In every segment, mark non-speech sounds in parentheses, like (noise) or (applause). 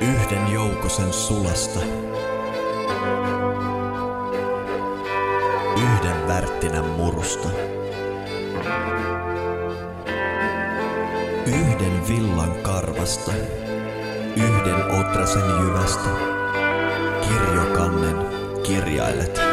Yhden joukosen sulasta. Yhden värttinän murusta. Yhden villan karvasta. Yhden otrasen jyvästä. Kirjokannen kirjailet.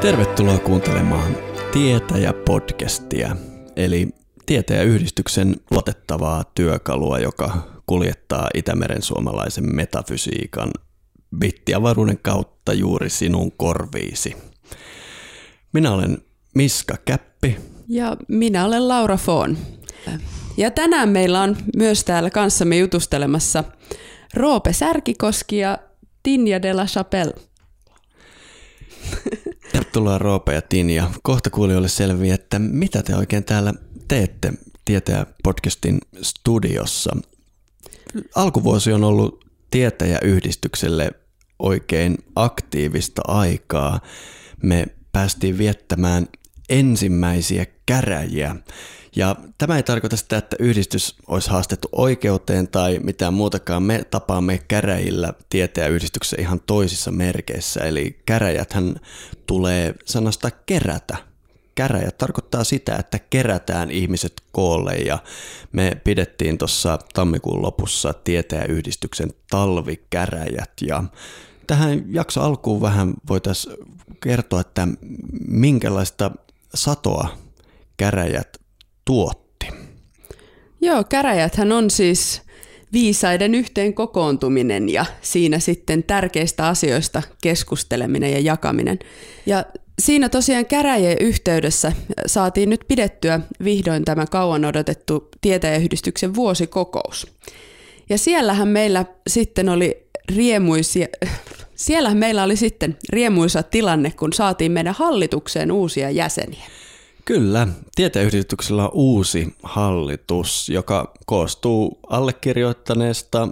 Tervetuloa kuuntelemaan Tietäjä-podcastia, eli Tietäjäyhdistyksen luotettavaa työkalua, joka kuljettaa Itämeren suomalaisen metafysiikan bittiavaruuden kautta juuri sinun korviisi. Minä olen Miska Käppi. Ja minä olen Laura Foon. Ja tänään meillä on myös täällä kanssamme jutustelemassa Roope Särkikoski ja Tinja de la Chapelle. (laughs) Tervetuloa Roope ja Tinja. Kohta kuulijoille selviää, että mitä te oikein täällä teette Tietäjä podcastin studiossa. Alkuvuosi on ollut Tietäjäyhdistykselle oikein aktiivista aikaa. Me päästiin viettämään ensimmäisiä käräjiä. Ja tämä ei tarkoita sitä, että yhdistys olisi haastettu oikeuteen tai mitään muutakaan. Me tapaamme käräjillä tietäjäyhdistyksessä ihan toisissa merkeissä. Eli käräjäthän tulee sanasta kerätä. Käräjät tarkoittaa sitä, että kerätään ihmiset koolle ja me pidettiin tuossa tammikuun lopussa tietäjäyhdistyksen talvikäräjät ja tähän jakso alkuun vähän voitaisiin kertoa, että minkälaista satoa käräjät tuotti. Joo, käräjäthän on siis viisaiden yhteen kokoontuminen ja siinä sitten tärkeistä asioista keskusteleminen ja jakaminen. Ja siinä tosiaan käräjien yhteydessä saatiin nyt pidettyä vihdoin tämä kauan odotettu tietäjäyhdistyksen vuosikokous. Ja siellähän meillä sitten oli riemuisia, siellähän meillä oli sitten riemuisa tilanne, kun saatiin meidän hallitukseen uusia jäseniä. Kyllä, tietäyhdistyksellä on uusi hallitus, joka koostuu allekirjoittaneesta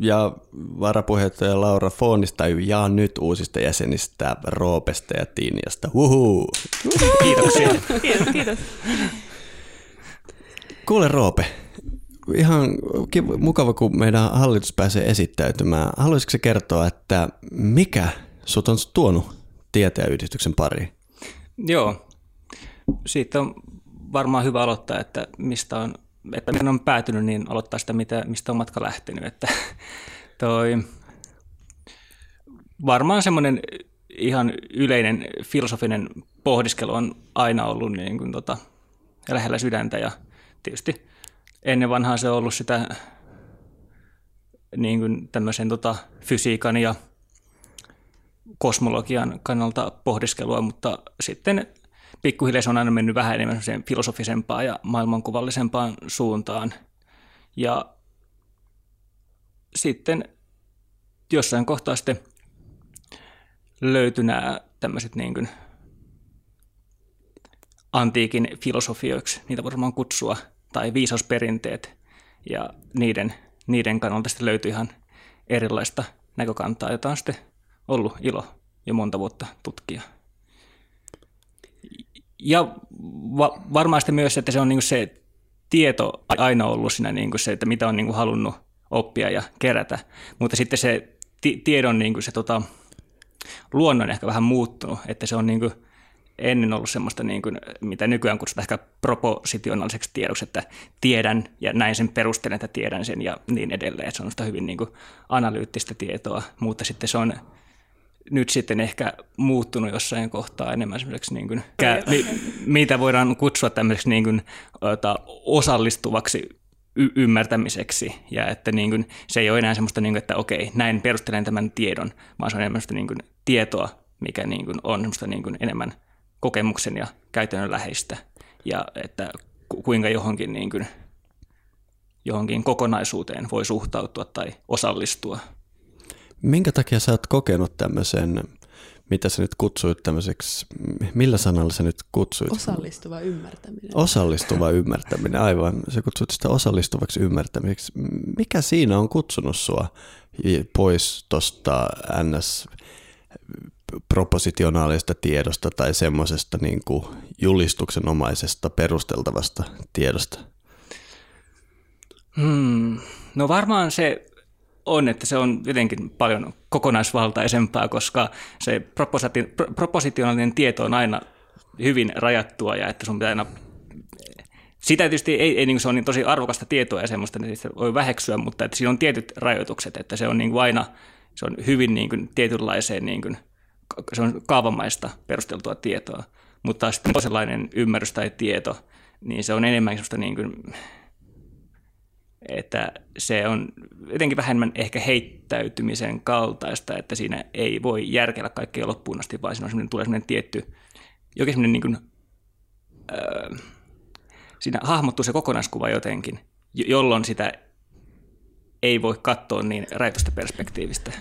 ja varapuheenjohtaja Laura Foonista ja nyt uusista jäsenistä Roopesta ja Tiiniasta. Uhu. Kiitoksia. kiitos, kiitos. Kuule Roope, ihan kiva, mukava kun meidän hallitus pääsee esittäytymään. Haluaisitko se kertoa, että mikä sut on tuonut tietäjäyhdistyksen pariin? Joo, siitä on varmaan hyvä aloittaa, että mistä on, että miten on päätynyt, niin aloittaa sitä, mitä, mistä on matka lähtenyt. Että (laughs) toi, varmaan semmoinen ihan yleinen filosofinen pohdiskelu on aina ollut niin kuin tota, lähellä sydäntä ja tietysti ennen vanhaa se on ollut sitä niin kuin tämmöisen tota, fysiikan ja kosmologian kannalta pohdiskelua, mutta sitten pikkuhiljaa se on aina mennyt vähän enemmän filosofisempaan ja maailmankuvallisempaan suuntaan. Ja sitten jossain kohtaa sitten löytyi nämä tämmöiset niin kuin antiikin filosofioiksi, niitä varmaan kutsua, tai viisausperinteet, ja niiden, niiden kannalta sitten löytyi ihan erilaista näkökantaa, jota on sitten ollut ilo jo monta vuotta tutkia. Ja va- varmaan myös, että se on niin se tieto aina ollut siinä niin se, että mitä on niin halunnut oppia ja kerätä. Mutta sitten se ti- tiedon niin se tota, luonnon ehkä vähän muuttunut, että se on niin ennen ollut semmoista, niin kuin, mitä nykyään kutsutaan ehkä propositionaaliseksi tiedoksi, että tiedän ja näin sen perustelen, että tiedän sen ja niin edelleen. Se on sitä hyvin niin kuin, analyyttistä tietoa, mutta sitten se on nyt sitten ehkä muuttunut jossain kohtaa enemmän semmoiseksi, niin kuin, mi, mitä voidaan kutsua tämmöiseksi niin kuin, ota, osallistuvaksi y- ymmärtämiseksi, ja että niin kuin, se ei ole enää semmoista, niin kuin, että okei, näin perustelen tämän tiedon, vaan se on enemmän niin kuin, tietoa, mikä niin kuin, on semmoista niin kuin, enemmän kokemuksen ja käytännön läheistä, ja että kuinka johonkin, niin kuin, johonkin kokonaisuuteen voi suhtautua tai osallistua. Minkä takia sä oot kokenut tämmöisen mitä sä nyt kutsuit tämmöiseksi, millä sanalla sä nyt kutsuit? Osallistuva ymmärtäminen. Osallistuva (laughs) ymmärtäminen, aivan. Sä kutsut sitä osallistuvaksi ymmärtämiseksi. Mikä siinä on kutsunut sua pois tuosta NS propositionaalista tiedosta tai semmoisesta niin julistuksenomaisesta perusteltavasta tiedosta? Hmm. No varmaan se on, että se on jotenkin paljon kokonaisvaltaisempaa, koska se propositi- propositionaalinen tieto on aina hyvin rajattua ja että sun pitää aina sitä tietysti ei, ei niin se on niin tosi arvokasta tietoa ja semmoista, niin sitä voi väheksyä, mutta että siinä on tietyt rajoitukset, että se on niin kuin aina se on hyvin niin kuin tietynlaiseen, niin kuin, se on kaavamaista perusteltua tietoa, mutta sitten toisenlainen ymmärrys tai tieto, niin se on enemmän semmoista niin kuin, että se on jotenkin vähemmän ehkä heittäytymisen kaltaista, että siinä ei voi järkellä kaikkea loppuun asti, vaan siinä on semmoinen, tulee semmoinen tietty, jokin semmoinen niin kuin, öö, siinä hahmottuu se kokonaiskuva jotenkin, jolloin sitä ei voi katsoa niin rajoitusta perspektiivistä.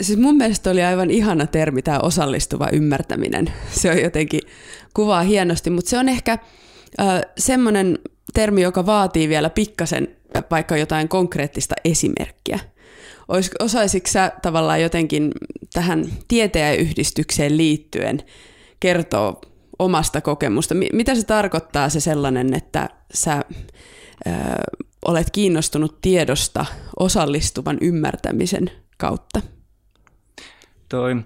Siis mun mielestä oli aivan ihana termi tämä osallistuva ymmärtäminen. Se on jotenkin kuvaa hienosti, mutta se on ehkä semmoinen termi, joka vaatii vielä pikkasen vaikka jotain konkreettista esimerkkiä. Osaisitko sä tavallaan jotenkin tähän tieteenyhdistykseen liittyen kertoa omasta kokemusta? Mitä se tarkoittaa se sellainen, että sä ö, olet kiinnostunut tiedosta osallistuvan ymmärtämisen kautta? Toi,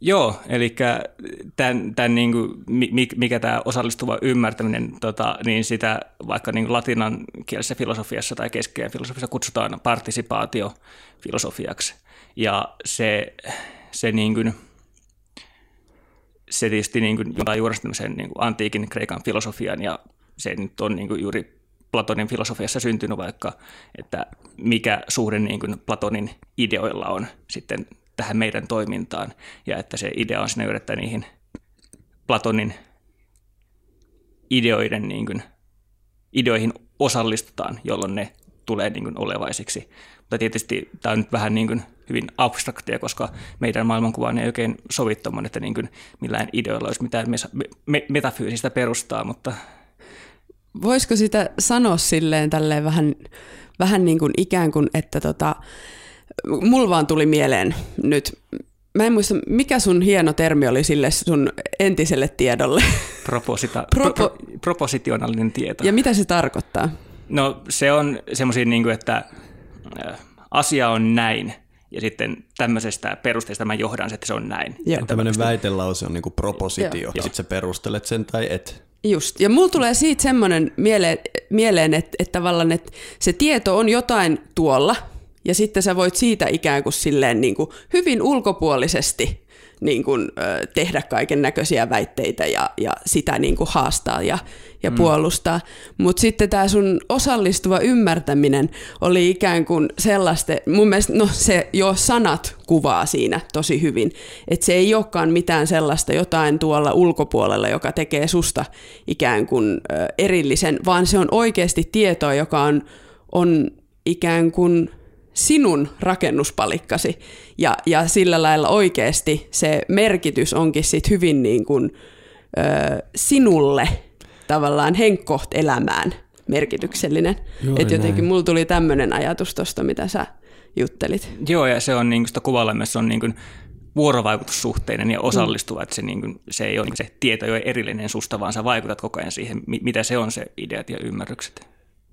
joo, eli tämän, tämän niin kuin, mikä tämä osallistuva ymmärtäminen, tota, niin sitä vaikka niin latinan kielisessä filosofiassa tai keskeinen filosofiassa kutsutaan partisipaatiofilosofiaksi. Ja se, se, niin kuin, se tietysti niin kuin, juuri niin kuin antiikin kreikan filosofian ja se nyt on niin kuin juuri Platonin filosofiassa syntynyt vaikka, että mikä suhde niin kuin Platonin ideoilla on sitten tähän meidän toimintaan ja että se idea on sinne että niihin Platonin ideoiden niin kuin, ideoihin osallistutaan, jolloin ne tulee niin kuin olevaisiksi. Mutta tietysti tämä on nyt vähän niin kuin hyvin abstraktia, koska meidän maailmankuva ei oikein sovittoman, että niin kuin millään ideoilla olisi mitään me- metafyysistä perustaa, mutta... Voisiko sitä sanoa silleen tälleen vähän, vähän niin kuin ikään kuin, että tota, mulla vaan tuli mieleen nyt, mä en muista, mikä sun hieno termi oli sille sun entiselle tiedolle? Proposita, (laughs) Propo- pro, propositionaalinen tieto. Ja mitä se tarkoittaa? No se on semmoisia, niin kuin, että asia on näin, ja sitten tämmöisestä perusteesta mä johdan, että se on näin. Joo. Tämmöinen väitelause on niin kuin propositio, sitten sä perustelet sen tai et. Just, ja mulla tulee siitä semmoinen mieleen, mieleen että, että tavallaan että se tieto on jotain tuolla, ja sitten sä voit siitä ikään kuin silleen niin kuin hyvin ulkopuolisesti niin kuin, tehdä kaiken näköisiä väitteitä ja, ja sitä niin kuin haastaa ja, ja mm. puolustaa. Mutta sitten tämä sun osallistuva ymmärtäminen oli ikään kuin sellaista, mun mielestä no, se jo sanat kuvaa siinä tosi hyvin, että se ei olekaan mitään sellaista jotain tuolla ulkopuolella, joka tekee susta ikään kuin erillisen, vaan se on oikeasti tietoa, joka on, on ikään kuin sinun rakennuspalikkasi. Ja, ja sillä lailla oikeasti se merkitys onkin sit hyvin niin kuin, ö, sinulle tavallaan henkkoht elämään merkityksellinen. Että jotenkin mulla tuli tämmöinen ajatus tuosta, mitä sä juttelit. Joo, ja se on niin kuin sitä kuvalla se on niin kuin vuorovaikutussuhteinen ja osallistuva, mm. että se, niin kuin, se ei ole niin se tieto ei ole erillinen susta, vaan sä vaikutat koko ajan siihen, mitä se on se ideat ja ymmärrykset.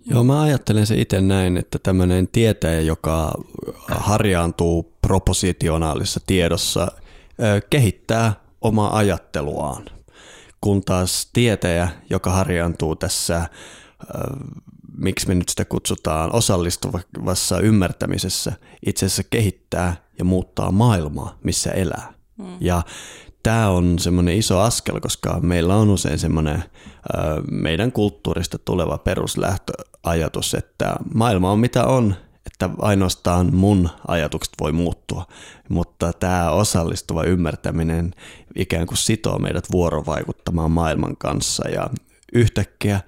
Joo, mä ajattelen se itse näin, että tämmöinen tietäjä, joka harjaantuu propositionaalisessa tiedossa, kehittää omaa ajatteluaan, kun taas tietäjä, joka harjaantuu tässä, miksi me nyt sitä kutsutaan, osallistuvassa ymmärtämisessä, itse asiassa kehittää ja muuttaa maailmaa, missä elää. Mm. Ja tämä on semmoinen iso askel, koska meillä on usein semmoinen meidän kulttuurista tuleva peruslähtöajatus, että maailma on mitä on, että ainoastaan mun ajatukset voi muuttua, mutta tämä osallistuva ymmärtäminen ikään kuin sitoo meidät vuorovaikuttamaan maailman kanssa ja yhtäkkiä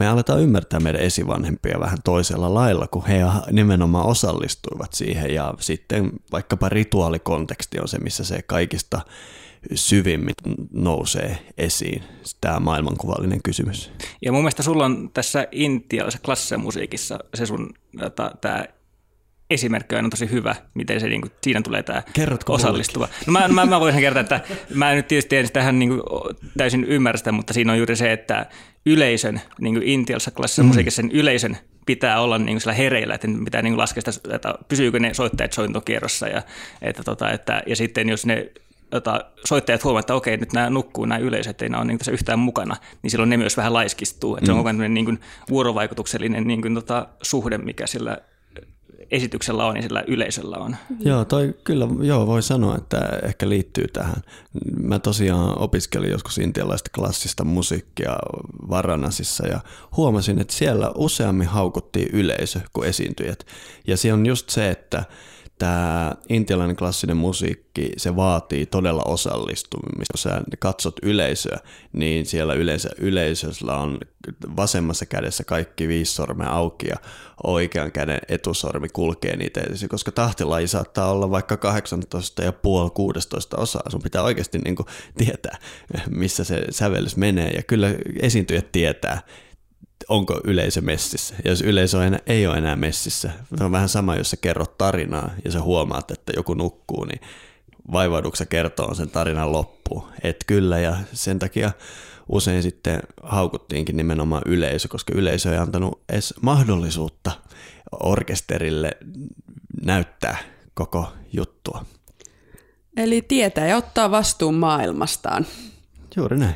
me aletaan ymmärtää meidän esivanhempia vähän toisella lailla, kun he nimenomaan osallistuivat siihen ja sitten vaikkapa rituaalikonteksti on se, missä se kaikista syvimmin nousee esiin, tämä maailmankuvallinen kysymys. Ja mun mielestä sulla on tässä intialaisessa klassisessa musiikissa se sun tämä esimerkki on tosi hyvä, miten se niin kuin, siinä tulee tämä Kerrotko osallistuva. No mä, mä, mä voisin kertoa, että mä en nyt tietysti en sitä niin kuin, täysin ymmärrä mutta siinä on juuri se, että yleisön, niin kuin intialaisessa klassisessa mm. musiikissa, sen yleisön pitää olla niin kuin hereillä, että pitää niin kuin laskea sitä, että pysyykö ne soittajat sointokierrossa ja, että, tota, että, ja sitten jos ne jota soittajat huomaavat, että okei, nyt nämä nukkuu, nämä yleisöt, ei nämä ole niin tässä yhtään mukana, niin silloin ne myös vähän laiskistuu. Että mm. Se on mm. koko niin kuin vuorovaikutuksellinen niin kuin tota, suhde, mikä sillä esityksellä on ja sillä yleisöllä on. Joo, toi kyllä joo, voi sanoa, että ehkä liittyy tähän. Mä tosiaan opiskelin joskus intialaista klassista musiikkia Varanasissa ja huomasin, että siellä useammin haukuttiin yleisö kuin esiintyjät. Ja se on just se, että tämä intialainen klassinen musiikki, se vaatii todella osallistumista. Kun sä katsot yleisöä, niin siellä yleensä yleisöllä on vasemmassa kädessä kaikki viisi sormea auki ja oikean käden etusormi kulkee niitä, koska tahtilaji saattaa olla vaikka 18 ja puoli 16 osaa. Sun pitää oikeasti niin tietää, missä se sävellys menee ja kyllä esiintyjät tietää, onko yleisö messissä. Ja jos yleisö enää, ei ole enää messissä, se on vähän sama, jos sä kerrot tarinaa ja sä huomaat, että joku nukkuu, niin vaivauduksen kertoo sen tarinan loppuun. Et kyllä, ja sen takia usein sitten haukuttiinkin nimenomaan yleisö, koska yleisö ei antanut edes mahdollisuutta orkesterille näyttää koko juttua. Eli tietää ja ottaa vastuun maailmastaan. Juuri näin.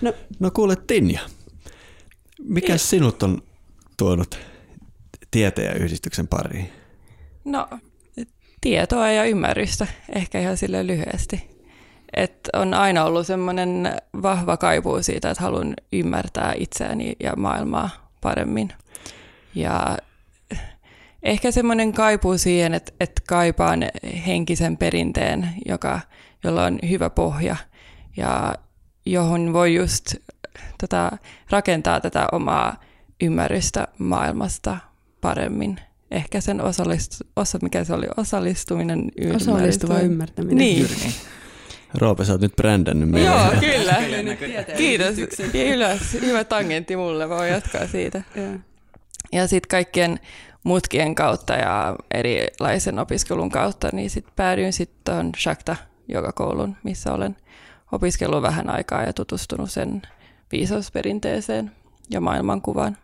No, no kuule Tinja, mikä niin. sinut on tuonut tieteen yhdistyksen pariin? No, tietoa ja ymmärrystä, ehkä ihan sille lyhyesti. Et on aina ollut semmoinen vahva kaipuu siitä, että haluan ymmärtää itseäni ja maailmaa paremmin. Ja ehkä semmoinen kaipuu siihen, että, että kaipaan henkisen perinteen, joka, jolla on hyvä pohja ja johon voi just tota, rakentaa tätä omaa ymmärrystä maailmasta paremmin. Ehkä sen osallistu, osa, mikä se oli, osallistuminen, Osallistuva ymmärtäminen. Niin. Roope, sä oot nyt brändännyt meille. Joo, (laughs) kyllä. Kiitos. Kyllä, hyvä tangentti mulle, voi (laughs) jatkaa siitä. Ja sitten kaikkien mutkien kautta ja erilaisen opiskelun kautta, niin sitten päädyin sitten tuon Shakta joka koulun, missä olen opiskellut vähän aikaa ja tutustunut sen viisausperinteeseen ja maailmankuvaan.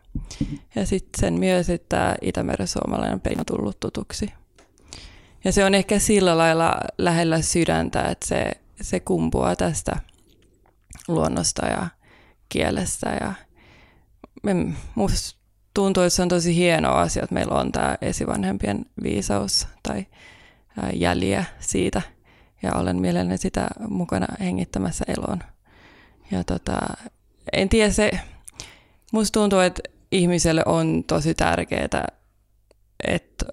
Ja sitten sen myös, että Itämeren suomalainen perinne on tullut tutuksi. Ja se on ehkä sillä lailla lähellä sydäntä, että se, se kumpuaa tästä luonnosta ja kielestä. Ja musta tuntuu, että se on tosi hieno asia, että meillä on tämä esivanhempien viisaus tai jäljiä siitä. Ja olen mielelläni sitä mukana hengittämässä eloon. Ja tota, en tiedä, se, musta tuntuu, että ihmiselle on tosi tärkeää, että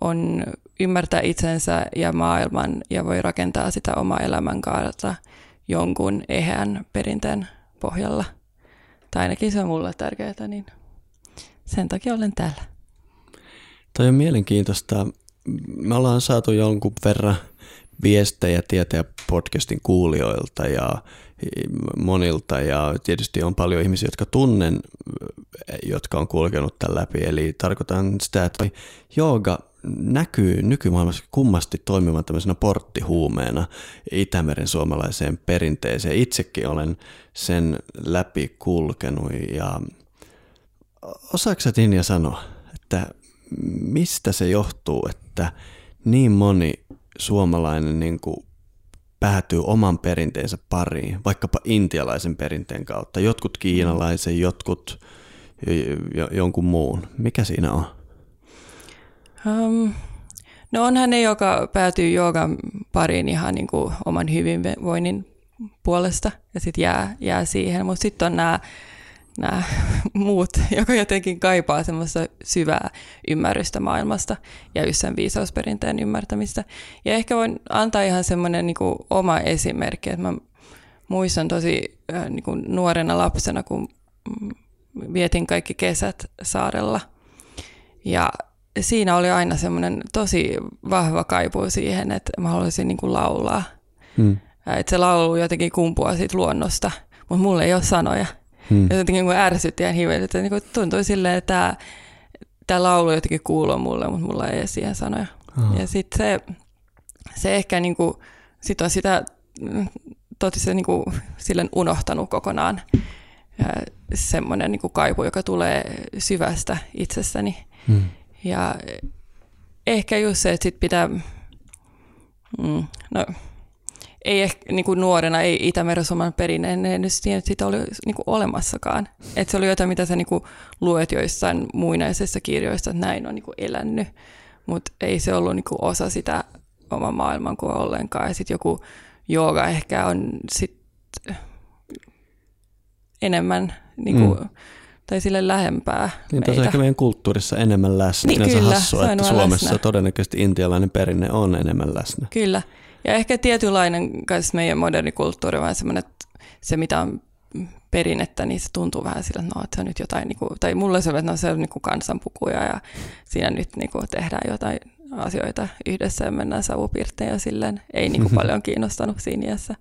on ymmärtää itsensä ja maailman ja voi rakentaa sitä omaa elämänkaarta jonkun eheän perinteen pohjalla. Tai ainakin se on mulle tärkeää, niin sen takia olen täällä. Toi on mielenkiintoista. Me ollaan saatu jonkun verran viestejä tietää podcastin kuulijoilta ja monilta ja tietysti on paljon ihmisiä, jotka tunnen, jotka on kulkenut tämän läpi. Eli tarkoitan sitä, että jooga näkyy nykymaailmassa kummasti toimivan tämmöisenä porttihuumeena Itämeren suomalaiseen perinteeseen. Itsekin olen sen läpi kulkenut ja osaako sä Tinja sanoa, että mistä se johtuu, että niin moni suomalainen niin kuin päätyy oman perinteensä pariin, vaikkapa intialaisen perinteen kautta. Jotkut kiinalaisen, jotkut jonkun muun. Mikä siinä on? Um, no onhan ne, joka päätyy joogan pariin ihan niin kuin oman hyvinvoinnin puolesta ja sitten jää, jää siihen. Mutta sitten on nämä nämä (laughs) muut, joka jotenkin kaipaa semmoista syvää ymmärrystä maailmasta ja just sen viisausperinteen ymmärtämistä. Ja ehkä voin antaa ihan semmoinen niin kuin oma esimerkki, että mä muistan tosi niin kuin nuorena lapsena, kun vietin kaikki kesät saarella. Ja siinä oli aina semmoinen tosi vahva kaipuu siihen, että mä haluaisin niin kuin laulaa. Hmm. Että se laulu jotenkin kumpuaa siitä luonnosta, mutta mulla ei ole sanoja. Hmm. Jotenkin kun ärsytti ja hivelit, että niin tuntui silleen, että tämä, tämä laulu jotenkin kuuluu mulle, mutta mulla ei siihen sanoja. Oh. Ja sitten se, se ehkä niin kuin, sit on sitä totisesti niin kuin, silleen unohtanut kokonaan semmoinen niin kuin kaipu, joka tulee syvästä itsessäni. Hmm. Ja ehkä just se, että sit pitää, mm, no ei ehkä niin kuin nuorena, ei Itämeren suomalainen perinne, en edes tiedä, että sitä oli niin kuin olemassakaan. Että se oli jotain, mitä sä niin kuin luet joissain muinaisissa kirjoissa, että näin on niin kuin elänyt. Mutta ei se ollut niin kuin osa sitä oman maailmankuvaa ollenkaan. Ja sitten joku jooga ehkä on sit enemmän niin kuin, mm. tai sille lähempää Niin meitä. ehkä meidän kulttuurissa enemmän läsnä. Niin, kyllä, hassua, että Suomessa läsnä. todennäköisesti intialainen perinne on enemmän läsnä. Kyllä. Ja ehkä tietynlainen kanssa meidän moderni kulttuuri on semmoinen, että se mitä on perinnettä, niin se tuntuu vähän sillä, että no, että se on nyt jotain, niin kuin, tai mulle se, että no, se on niin kuin kansanpukuja ja siinä nyt niin kuin, tehdään jotain asioita yhdessä ja mennään savupirteen ja silleen ei niin kuin, paljon kiinnostanut siinä iässä.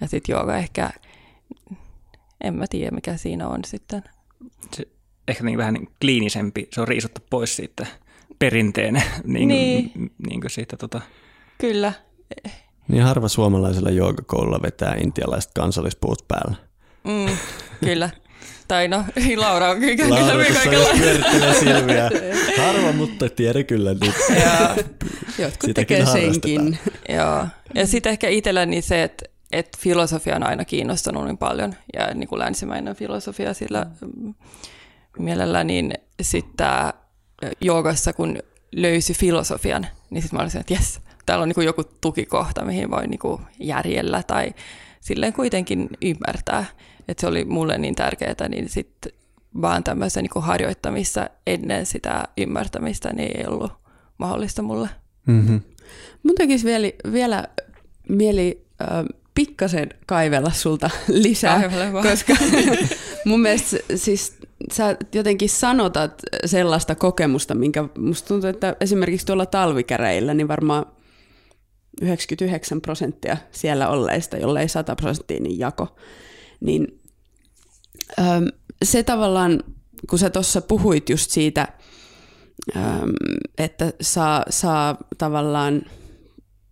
Ja sitten jooga ehkä, en mä tiedä mikä siinä on sitten. Se, ehkä niin vähän niin kliinisempi, se on riisuttu pois siitä perinteen (laughs) niin, niin. niin kuin siitä tota, Kyllä, niin harva suomalaisella joogakoululla vetää intialaiset kansallispuut päällä. Mm, kyllä. Tai no, (laughs) Laura on kyllä Laura tuossa silmiä. (laughs) Harva, mutta tiedä kyllä nyt. Ja, jotkut tekee senkin. Joo. Ja sitten ehkä itselläni se, että että filosofia on aina kiinnostanut niin paljon ja niin kuin länsimäinen filosofia sillä mm. mielellä, niin sitten joogassa kun löysi filosofian, niin sitten mä olisin, että jes, täällä on niin kuin joku tukikohta, mihin voi niin kuin järjellä tai silleen kuitenkin ymmärtää. Että se oli mulle niin tärkeää, niin sitten vaan tämmöisen niin harjoittamissa ennen sitä ymmärtämistä niin ei ollut mahdollista mulle. Mm-hmm. Mun tekisi vielä, vielä mieli äh, pikkasen kaivella sulta lisää, koska (laughs) mun mielestä siis sä jotenkin sanotat sellaista kokemusta, minkä musta tuntuu, että esimerkiksi tuolla talvikäreillä, niin varmaan 99 prosenttia siellä olleista, jollei 100 prosenttia, niin jako. Niin se tavallaan, kun sä tuossa puhuit just siitä, että saa, saa tavallaan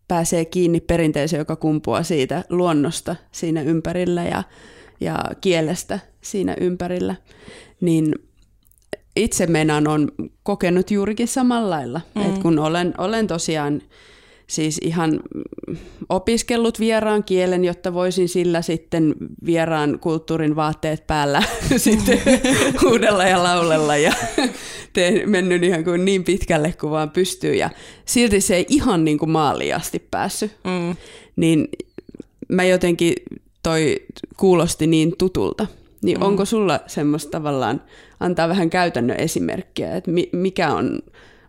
pääsee kiinni perinteeseen, joka kumpuaa siitä luonnosta siinä ympärillä ja, ja kielestä siinä ympärillä, niin itse meinaan on kokenut juurikin samalla lailla. Mm. Et kun olen, olen tosiaan siis ihan opiskellut vieraan kielen, jotta voisin sillä sitten vieraan kulttuurin vaatteet päällä (laughs) sitten huudella ja laulella ja (laughs) teen, mennyt ihan kuin niin pitkälle kuin vaan pystyy ja silti se ei ihan niin kuin maaliin asti päässyt. Mm. Niin mä jotenkin toi kuulosti niin tutulta. Niin mm. onko sulla semmoista tavallaan, antaa vähän käytännön esimerkkiä, että mikä on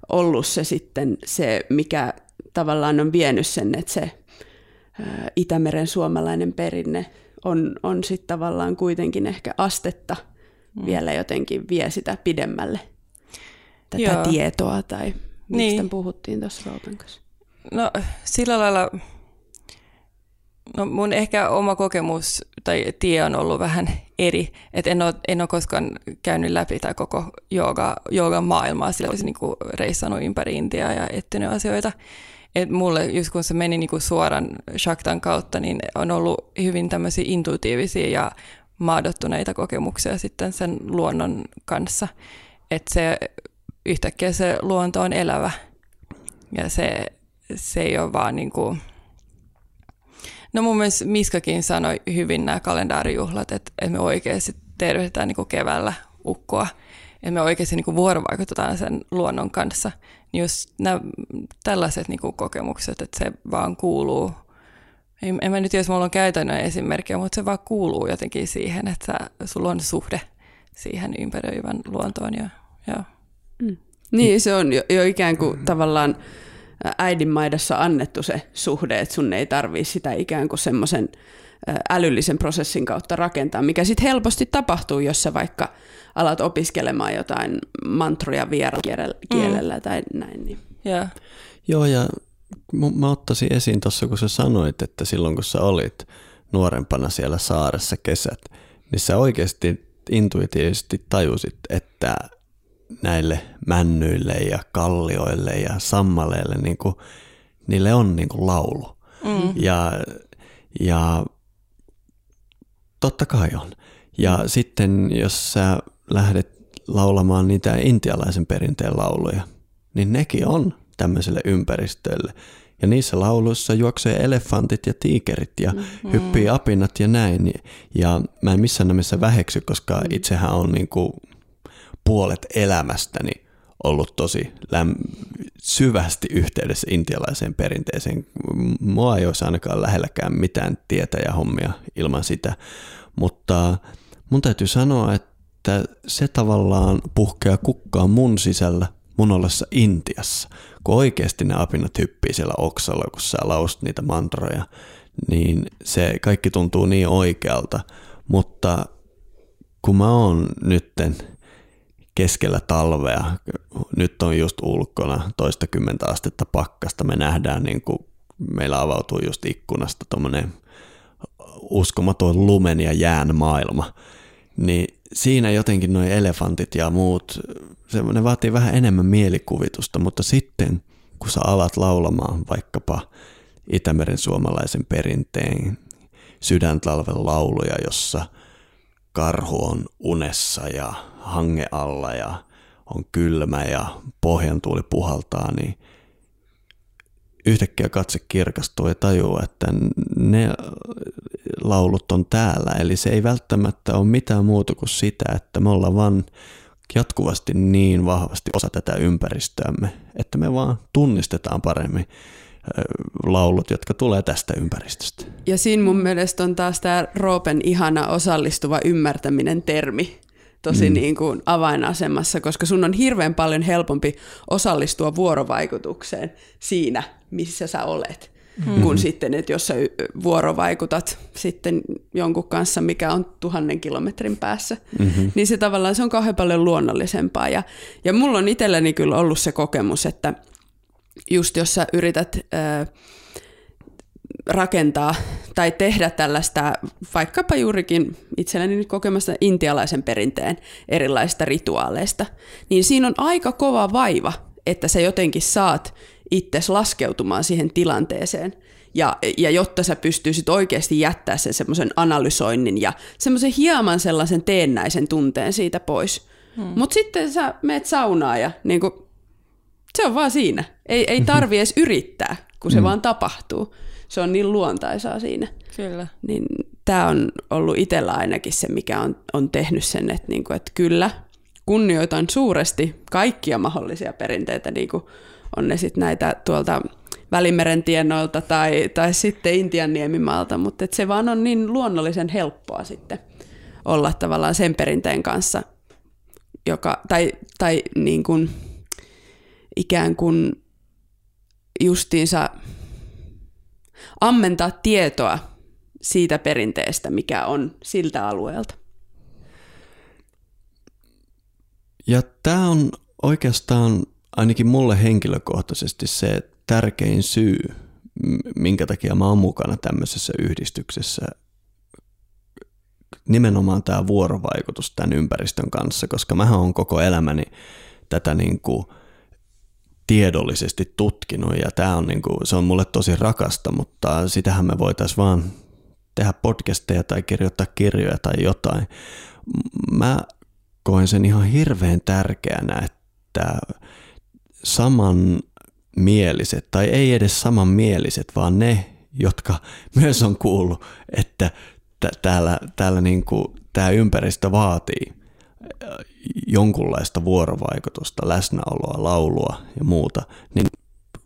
ollut se sitten se, mikä tavallaan on vienyt sen, että se Itämeren suomalainen perinne on, on sitten tavallaan kuitenkin ehkä astetta mm. vielä jotenkin vie sitä pidemmälle tätä Joo. tietoa tai mistä niin. puhuttiin tuossa Routan kanssa? No sillä lailla, no mun ehkä oma kokemus tai tie on ollut vähän eri, että en ole, en ole koskaan käynyt läpi tai koko jooga, joogan maailmaa, sillä olisi niin reissannut ympäri Intiaa ja etsinyt asioita et mulle, just kun se meni niinku suoran Shaktan kautta, niin on ollut hyvin tämmöisiä intuitiivisia ja maadottuneita kokemuksia sitten sen luonnon kanssa. Että se yhtäkkiä se luonto on elävä ja se, se ei ole vaan niin kuin... No mun mielestä Miskakin sanoi hyvin nämä kalendaarijuhlat, että, että me oikeasti tervehditään niin keväällä ukkoa – että me oikeasti niin vuorovaikutetaan sen luonnon kanssa. Just nämä tällaiset niin kuin kokemukset, että se vaan kuuluu. En, en mä nyt jos mulla on käytännön esimerkkiä, mutta se vaan kuuluu jotenkin siihen, että sulla on suhde siihen ympäröivän luontoon. Ja, ja. Mm. Niin, se on jo, jo ikään kuin tavallaan äidinmaidossa annettu se suhde, että sun ei tarvii sitä ikään kuin semmoisen älyllisen prosessin kautta rakentaa, mikä sitten helposti tapahtuu, jos sä vaikka alat opiskelemaan jotain mantroja vierakielellä mm. tai näin. Niin. Yeah. Joo, ja mä ottaisin esiin tuossa, kun sä sanoit, että silloin kun sä olit nuorempana siellä saaressa kesät, niin sä oikeasti intuitiivisesti tajusit, että näille männyille ja kallioille ja sammaleille, niin kuin, niille on niin kuin laulu. Mm. Ja, ja totta kai on. Ja mm. sitten jos sä lähdet laulamaan niitä intialaisen perinteen lauluja, niin nekin on tämmöiselle ympäristölle. Ja niissä lauluissa juoksee elefantit ja tiikerit ja mm-hmm. hyppii apinat ja näin. Ja mä en missään nimessä väheksy, koska mm. itsehän on niin kuin puolet elämästäni ollut tosi läm- syvästi yhteydessä intialaiseen perinteeseen. Mua ei olisi ainakaan lähelläkään mitään tietä ja hommia ilman sitä. Mutta mun täytyy sanoa, että se tavallaan puhkeaa kukkaa mun sisällä mun ollessa Intiassa, kun oikeasti ne apinat hyppii siellä oksalla, kun sä laust niitä mantroja, niin se kaikki tuntuu niin oikealta, mutta kun mä oon nytten keskellä talvea, nyt on just ulkona toista kymmentä astetta pakkasta, me nähdään niin kuin meillä avautuu just ikkunasta tuommoinen uskomaton lumen ja jään maailma, niin siinä jotenkin nuo elefantit ja muut, se, ne vaatii vähän enemmän mielikuvitusta, mutta sitten kun sä alat laulamaan vaikkapa Itämeren suomalaisen perinteen sydäntalven lauluja, jossa karhu on unessa ja hange alla ja on kylmä ja pohjantuuli puhaltaa, niin yhtäkkiä katse kirkastuu ja tajuu, että ne laulut on täällä. Eli se ei välttämättä ole mitään muuta kuin sitä, että me ollaan vaan jatkuvasti niin vahvasti osa tätä ympäristöämme, että me vaan tunnistetaan paremmin laulut, jotka tulee tästä ympäristöstä. Ja siinä mun mielestä on taas tämä Roopen ihana osallistuva ymmärtäminen termi tosi mm. niin kuin avainasemassa, koska sun on hirveän paljon helpompi osallistua vuorovaikutukseen siinä, missä sä olet mm. kuin sitten, että jos sä vuorovaikutat sitten jonkun kanssa, mikä on tuhannen kilometrin päässä, mm-hmm. niin se tavallaan se on kauhean paljon luonnollisempaa. Ja, ja mulla on itselläni kyllä ollut se kokemus, että just jos sä yrität... Ää, rakentaa tai tehdä tällaista vaikkapa juurikin itselleni nyt kokemassa intialaisen perinteen erilaisista rituaaleista, niin siinä on aika kova vaiva, että sä jotenkin saat itses laskeutumaan siihen tilanteeseen. Ja, ja jotta sä pystyisit oikeasti jättää sen semmoisen analysoinnin ja semmoisen hieman sellaisen teennäisen tunteen siitä pois. Hmm. Mutta sitten sä meet saunaan ja niin kun, se on vaan siinä. Ei, ei (laughs) tarvi edes yrittää, kun se hmm. vaan tapahtuu. Se on niin luontaisaa siinä. Kyllä. Niin tämä on ollut itsellä ainakin se, mikä on, on tehnyt sen, että, niin kuin, että kyllä, kunnioitan suuresti kaikkia mahdollisia perinteitä, niin kuin on ne sitten näitä tuolta Välimeren tienoilta tai, tai sitten Intian niemimaalta, mutta se vaan on niin luonnollisen helppoa sitten olla tavallaan sen perinteen kanssa, joka, tai, tai niin kuin, ikään kuin justiinsa ammentaa tietoa siitä perinteestä, mikä on siltä alueelta. Ja tämä on oikeastaan ainakin mulle henkilökohtaisesti se tärkein syy, minkä takia mä oon mukana tämmöisessä yhdistyksessä, nimenomaan tämä vuorovaikutus tämän ympäristön kanssa, koska mä oon koko elämäni tätä niin kuin tiedollisesti tutkinut ja tämä on, niin kuin, se on mulle tosi rakasta, mutta sitähän me voitaisiin vaan tehdä podcasteja tai kirjoittaa kirjoja tai jotain. Mä koen sen ihan hirveän tärkeänä, että samanmieliset, tai ei edes samanmieliset, vaan ne, jotka (laughs) myös on kuullut, että t- täällä, täällä niin kuin, tämä ympäristö vaatii jonkunlaista vuorovaikutusta, läsnäoloa, laulua ja muuta, niin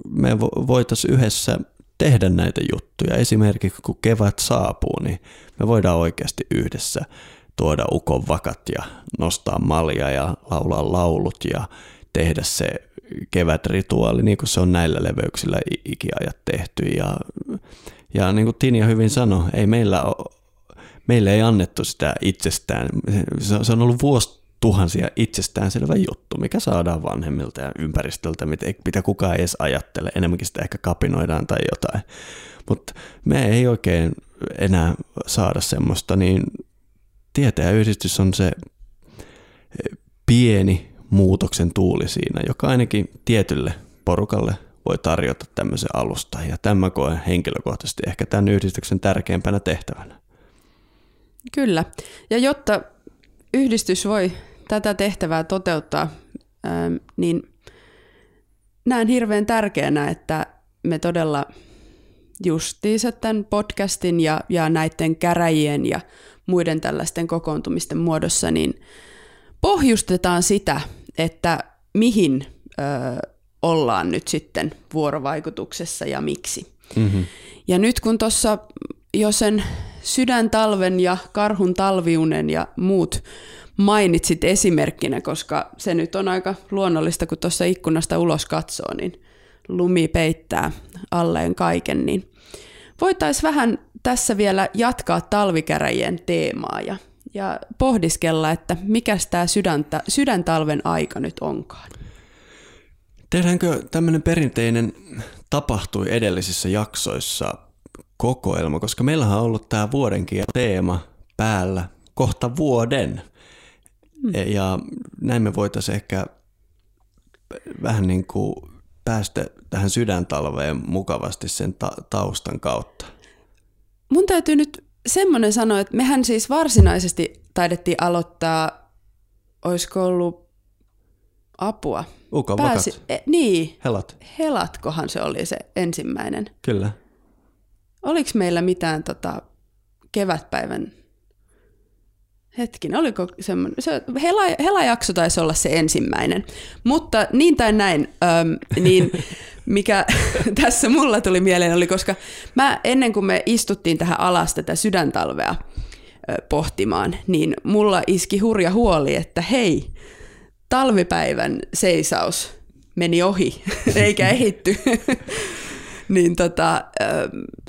me voitaisiin yhdessä tehdä näitä juttuja. Esimerkiksi kun kevät saapuu, niin me voidaan oikeasti yhdessä tuoda ukon vakat ja nostaa malja ja laulaa laulut ja tehdä se kevätrituaali, niin kuin se on näillä leveyksillä ikiajat tehty. Ja, Ja niin kuin Tinja hyvin sanoi, ei meillä ole, meille ei annettu sitä itsestään. Se on ollut vuosituhansia itsestäänselvä juttu, mikä saadaan vanhemmilta ja ympäristöltä, mitä kukaan ei edes ajattele. Enemmänkin sitä ehkä kapinoidaan tai jotain. Mutta me ei oikein enää saada semmoista, niin tietäjäyhdistys on se pieni muutoksen tuuli siinä, joka ainakin tietylle porukalle voi tarjota tämmöisen alusta. Ja tämä koen henkilökohtaisesti ehkä tämän yhdistyksen tärkeimpänä tehtävänä. Kyllä. Ja jotta yhdistys voi tätä tehtävää toteuttaa, niin näen hirveän tärkeänä, että me todella justiinsa tämän podcastin ja, ja näiden käräjien ja muiden tällaisten kokoontumisten muodossa, niin pohjustetaan sitä, että mihin ö, ollaan nyt sitten vuorovaikutuksessa ja miksi. Mm-hmm. Ja nyt kun tuossa jo sen sydäntalven ja karhun talviunen ja muut mainitsit esimerkkinä, koska se nyt on aika luonnollista, kun tuossa ikkunasta ulos katsoo, niin lumi peittää alleen kaiken, niin voitaisiin vähän tässä vielä jatkaa talvikäräjien teemaa ja, ja pohdiskella, että mikä tämä sydäntä, sydäntalven aika nyt onkaan. Tehdäänkö tämmöinen perinteinen tapahtui edellisissä jaksoissa kokoelma, koska meillähän on ollut tämä vuodenkin teema päällä kohta vuoden. Hmm. Ja näin me voitaisiin ehkä vähän niin kuin päästä tähän sydäntalveen mukavasti sen ta- taustan kautta. Mun täytyy nyt semmoinen sanoa, että mehän siis varsinaisesti taidettiin aloittaa, olisiko ollut apua. Uka Pääsi, e, Niin. Helat. Helatkohan se oli se ensimmäinen. Kyllä. Oliko meillä mitään tota, kevätpäivän Hetkinen, oliko semmoinen, se hela, helajakso taisi olla se ensimmäinen, mutta niin tai näin, äm, niin (laughs) mikä (laughs) tässä mulla tuli mieleen oli, koska mä ennen kuin me istuttiin tähän alas tätä sydäntalvea pohtimaan, niin mulla iski hurja huoli, että hei, talvipäivän seisaus meni ohi, (laughs) eikä ehitty. Niin tota,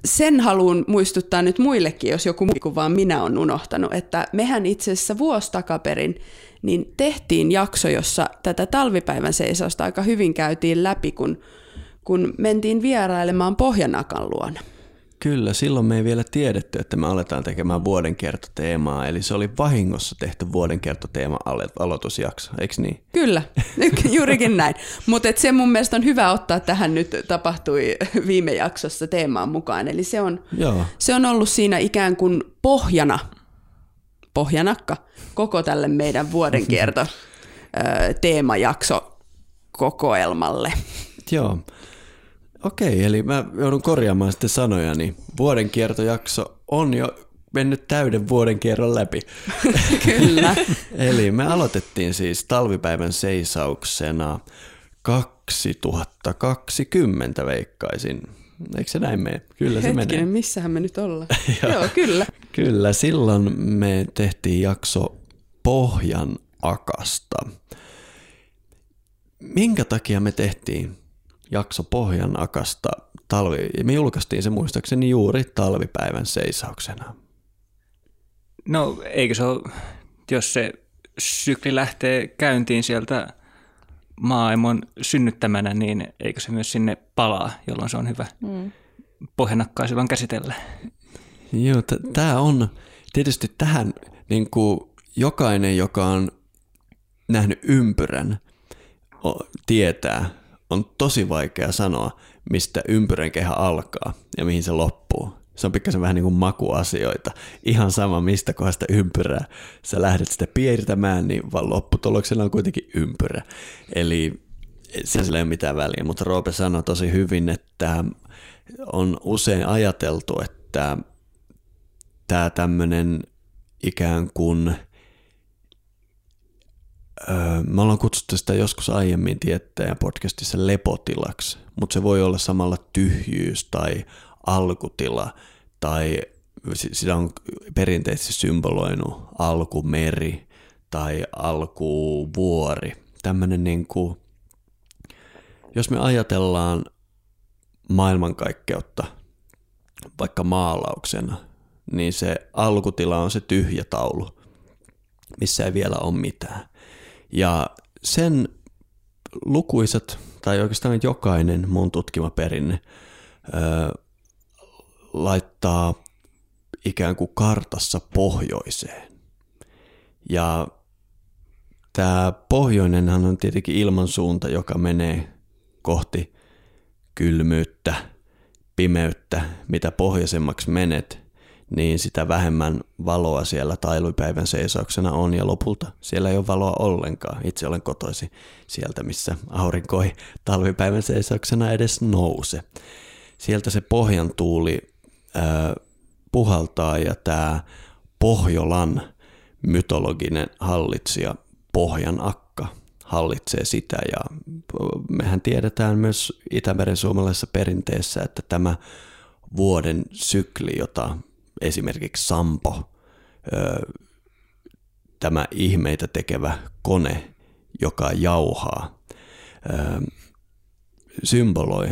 sen haluan muistuttaa nyt muillekin, jos joku muu vaan minä on unohtanut, että mehän itse asiassa vuosi takaperin niin tehtiin jakso, jossa tätä talvipäivän seisausta aika hyvin käytiin läpi, kun, kun mentiin vierailemaan Pohjanakan luona. Kyllä, silloin me ei vielä tiedetty, että me aletaan tekemään vuodenkiertoteemaa, eli se oli vahingossa tehty vuodenkiertoteema aloitusjakso, eikö niin? Kyllä, (laughs) juurikin näin. Mutta se mun mielestä on hyvä ottaa tähän nyt tapahtui viime jaksossa teemaan mukaan, eli se on, Joo. se on ollut siinä ikään kuin pohjana, pohjanakka, koko tälle meidän vuodenkierto (laughs) teemajakso kokoelmalle. Joo. Okei, eli mä joudun korjaamaan sitten sanojani. Vuoden kiertojakso on jo mennyt täyden vuoden kierron läpi. (laughs) Kyllä. (laughs) eli me aloitettiin siis talvipäivän seisauksena 2020 veikkaisin. Eikö se näin mene? Kyllä se Hetkinen, menee. missähän me nyt ollaan? (laughs) Joo, kyllä. Kyllä, silloin me tehtiin jakso Pohjan akasta. Minkä takia me tehtiin jakso Pohjan akasta talvi, ja me julkaistiin se muistaakseni juuri talvipäivän seisauksena. No eikö se ole, jos se sykli lähtee käyntiin sieltä maailman synnyttämänä, niin eikö se myös sinne palaa, jolloin se on hyvä mm. pohjanakkaa silloin käsitellä. Joo, t- tämä on tietysti tähän niin kuin jokainen, joka on nähnyt ympyrän, tietää, on tosi vaikea sanoa, mistä ympyrän kehä alkaa ja mihin se loppuu. Se on pikkasen vähän niin kuin makuasioita. Ihan sama, mistä kohdasta ympyrää sä lähdet sitä piirtämään, niin vaan lopputuloksena on kuitenkin ympyrä. Eli sillä ei ole mitään väliä, mutta Roope sanoi tosi hyvin, että on usein ajateltu, että tämä tämmöinen ikään kuin – me ollaan kutsuttu sitä joskus aiemmin tiettäjän podcastissa lepotilaksi, mutta se voi olla samalla tyhjyys tai alkutila tai sitä on perinteisesti symboloinut alkumeri tai alkuvuori. Tämmöinen niin kuin, jos me ajatellaan maailmankaikkeutta vaikka maalauksena, niin se alkutila on se tyhjä taulu, missä ei vielä ole mitään. Ja sen lukuisat, tai oikeastaan jokainen mun tutkima perinne, ö, laittaa ikään kuin kartassa pohjoiseen. Ja tämä pohjoinenhan on tietenkin ilmansuunta, joka menee kohti kylmyyttä, pimeyttä, mitä pohjoisemmaksi menet, niin sitä vähemmän valoa siellä tailupäivän seisauksena on ja lopulta siellä ei ole valoa ollenkaan. Itse olen kotoisi sieltä, missä aurinko ei talvipäivän seisauksena edes nouse. Sieltä se pohjan tuuli äh, puhaltaa ja tämä Pohjolan mytologinen hallitsija Pohjan akka hallitsee sitä ja mehän tiedetään myös Itämeren suomalaisessa perinteessä, että tämä vuoden sykli, jota esimerkiksi Sampo, tämä ihmeitä tekevä kone, joka jauhaa, symboloi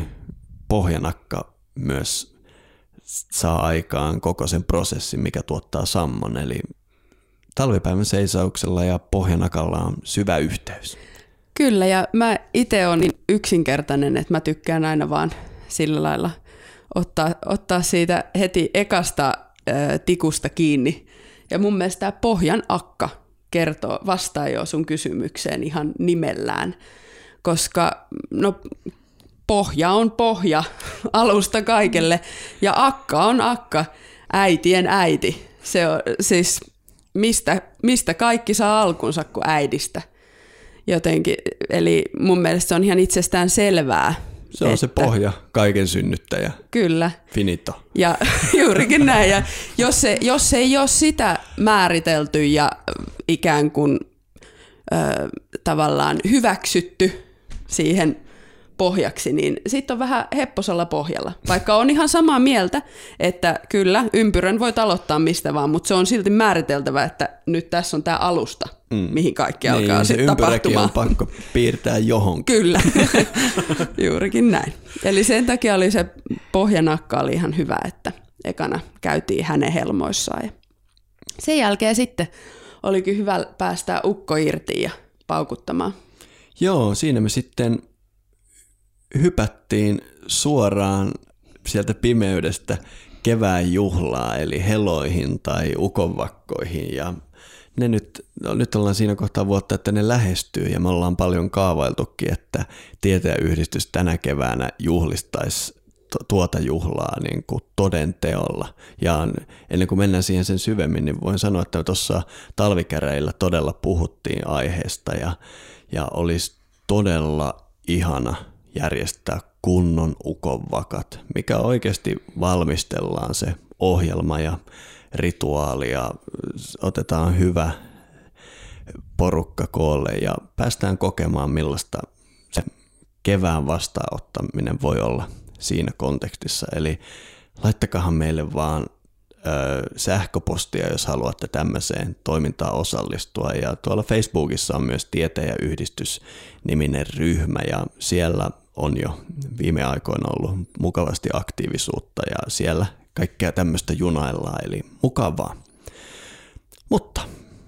pohjanakka myös saa aikaan koko sen prosessin, mikä tuottaa sammon. Eli talvipäivän seisauksella ja pohjanakalla on syvä yhteys. Kyllä, ja mä itse olen niin yksinkertainen, että mä tykkään aina vaan sillä lailla ottaa, ottaa siitä heti ekasta tikusta kiinni. Ja mun mielestä tämä pohjan akka kertoo, vastaa jo sun kysymykseen ihan nimellään, koska no, pohja on pohja (laughs) alusta kaikelle ja akka on akka, äitien äiti. Se on siis mistä, mistä kaikki saa alkunsa kuin äidistä. Jotenkin, eli mun mielestä se on ihan itsestään selvää. Se on että, se pohja, kaiken synnyttäjä. Kyllä. Finito. Ja (laughs) juurikin näin. Ja jos, se, jos se ei ole sitä määritelty ja ikään kuin ö, tavallaan hyväksytty siihen pohjaksi, niin sitten on vähän hepposalla pohjalla. Vaikka on ihan samaa mieltä, että kyllä, ympyrän voi aloittaa mistä vaan, mutta se on silti määriteltävä, että nyt tässä on tämä alusta, mm. mihin kaikki niin, alkaa sitten tapahtumaan. on pakko piirtää johonkin. Kyllä, (laughs) juurikin näin. Eli sen takia oli se pohjanakka oli ihan hyvä, että ekana käytiin hänen helmoissaan. Ja sen jälkeen sitten olikin hyvä päästää ukko irti ja paukuttamaan. Joo, siinä me sitten hypättiin suoraan sieltä pimeydestä kevään juhlaa, eli heloihin tai ukonvakkoihin. Ja ne nyt, no nyt ollaan siinä kohtaa vuotta, että ne lähestyy ja me ollaan paljon kaavailtukin, että tietäjäyhdistys tänä keväänä juhlistaisi tuota juhlaa niin kuin toden teolla. Ja ennen kuin mennään siihen sen syvemmin, niin voin sanoa, että tuossa talvikäreillä todella puhuttiin aiheesta ja, ja olisi todella ihana järjestää kunnon ukonvakat, mikä oikeasti valmistellaan se ohjelma ja rituaali ja otetaan hyvä porukka koolle ja päästään kokemaan millaista se kevään vastaanottaminen voi olla siinä kontekstissa. Eli laittakahan meille vaan sähköpostia, jos haluatte tämmöiseen toimintaan osallistua. Ja tuolla Facebookissa on myös Tietäjäyhdistys-niminen ryhmä ja siellä on jo viime aikoina ollut mukavasti aktiivisuutta ja siellä kaikkea tämmöistä junaillaan, eli mukavaa. Mutta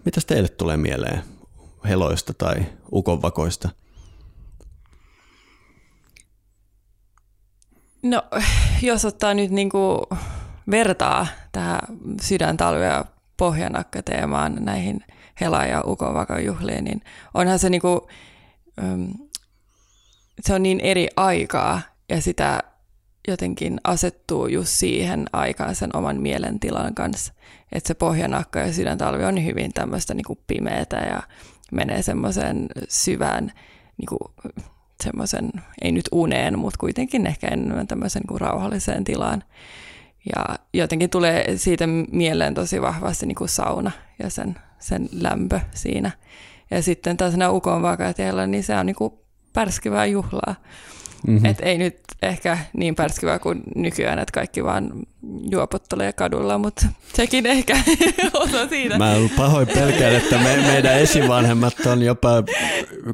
mitä teille tulee mieleen heloista tai ukonvakoista? No, (laughs) jos ottaa nyt niinku vertaa tähän sydäntalvi- ja pohjanakka-teemaan näihin hela- ja ukonvakajuhliin, niin onhan se niinku, se on niin eri aikaa ja sitä jotenkin asettuu just siihen aikaan sen oman mielentilan kanssa. Että se pohjanakka ja sydäntalvi on hyvin tämmöistä niinku pimeätä ja menee semmoiseen syvään niinku, semmoisen, ei nyt uneen, mutta kuitenkin ehkä enemmän tämmöisen kuin rauhalliseen tilaan. Ja jotenkin tulee siitä mieleen tosi vahvasti niin kuin sauna ja sen, sen lämpö siinä. Ja sitten taas nämä ukon vakateilla, niin se on niin kuin pärskivää juhlaa. Mm-hmm. Et ei nyt ehkä niin pärskivää kuin nykyään, että kaikki vaan juopottelee kadulla, mutta sekin ehkä (laughs) osa siitä. Mä pahoin pelkään, että me, meidän esivanhemmat on jopa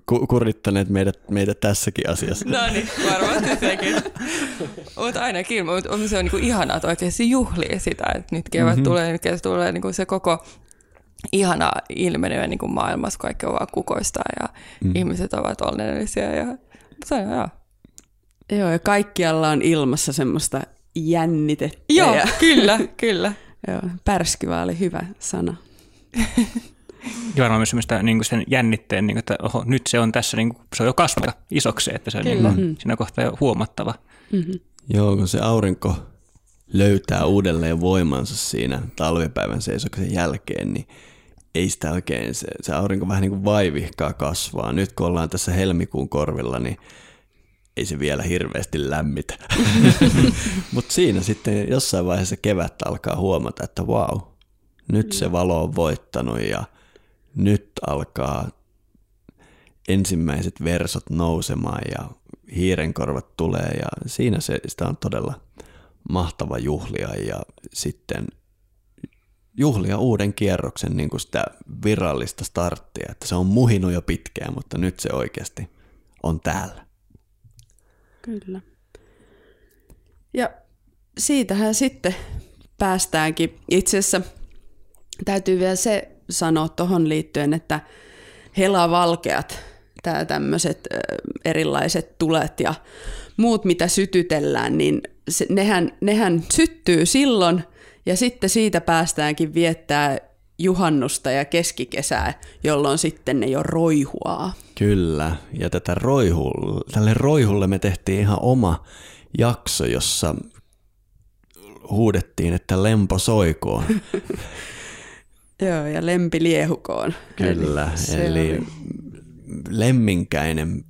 ku- kurittaneet meidät, meidät tässäkin asiassa. No niin, varmasti sekin. mutta ainakin, mutta se on niinku ihanaa, että oikeasti juhlii sitä, että nyt kevät mm-hmm. tulee, nyt kevät tulee niinku se koko ihana ilmenevä niin maailmassa, kaikki on vaan kukoista ja mm. ihmiset ovat onnellisia ja se on joo. Joo, ja kaikkialla on ilmassa semmoista jännitettä. Joo, ja... kyllä, kyllä. (laughs) Joo, pärskyvä oli hyvä sana. (laughs) Ja varmaan myös semmoista niin sen jännitteen, niin kuin, että oho, nyt se on tässä, niin kuin, se on jo kasvava isoksi, että se on niin kuin, mm. siinä kohtaa jo huomattava. Mm-hmm. Joo, kun se aurinko löytää uudelleen voimansa siinä talvipäivän seisoksen jälkeen, niin ei sitä oikein, se, se aurinko vähän niin kuin vaivihkaa kasvaa. Nyt kun ollaan tässä helmikuun korvilla, niin ei se vielä hirveästi lämmitä. (laughs) Mutta siinä sitten jossain vaiheessa kevät alkaa huomata, että vau, nyt se valo on voittanut ja nyt alkaa ensimmäiset versot nousemaan ja hiirenkorvat tulee ja siinä se, sitä on todella mahtava juhlia ja sitten juhlia uuden kierroksen niin kuin sitä virallista starttia, että se on muhinut jo pitkään, mutta nyt se oikeasti on täällä. Kyllä. Ja siitähän sitten päästäänkin. Itse asiassa täytyy vielä se sanoa tuohon liittyen, että helavalkeat, tämä tämmöiset erilaiset tulet ja muut, mitä sytytellään, niin se, nehän, nehän syttyy silloin ja sitten siitä päästäänkin viettää juhannusta ja keskikesää, jolloin sitten ne jo roihuaa. Kyllä, ja tätä roihu, tälle roihulle me tehtiin ihan oma jakso, jossa huudettiin, että lempo soikoon. (laughs) Joo, ja lempi liehukoon. Kyllä, eli, eli lemminkäinen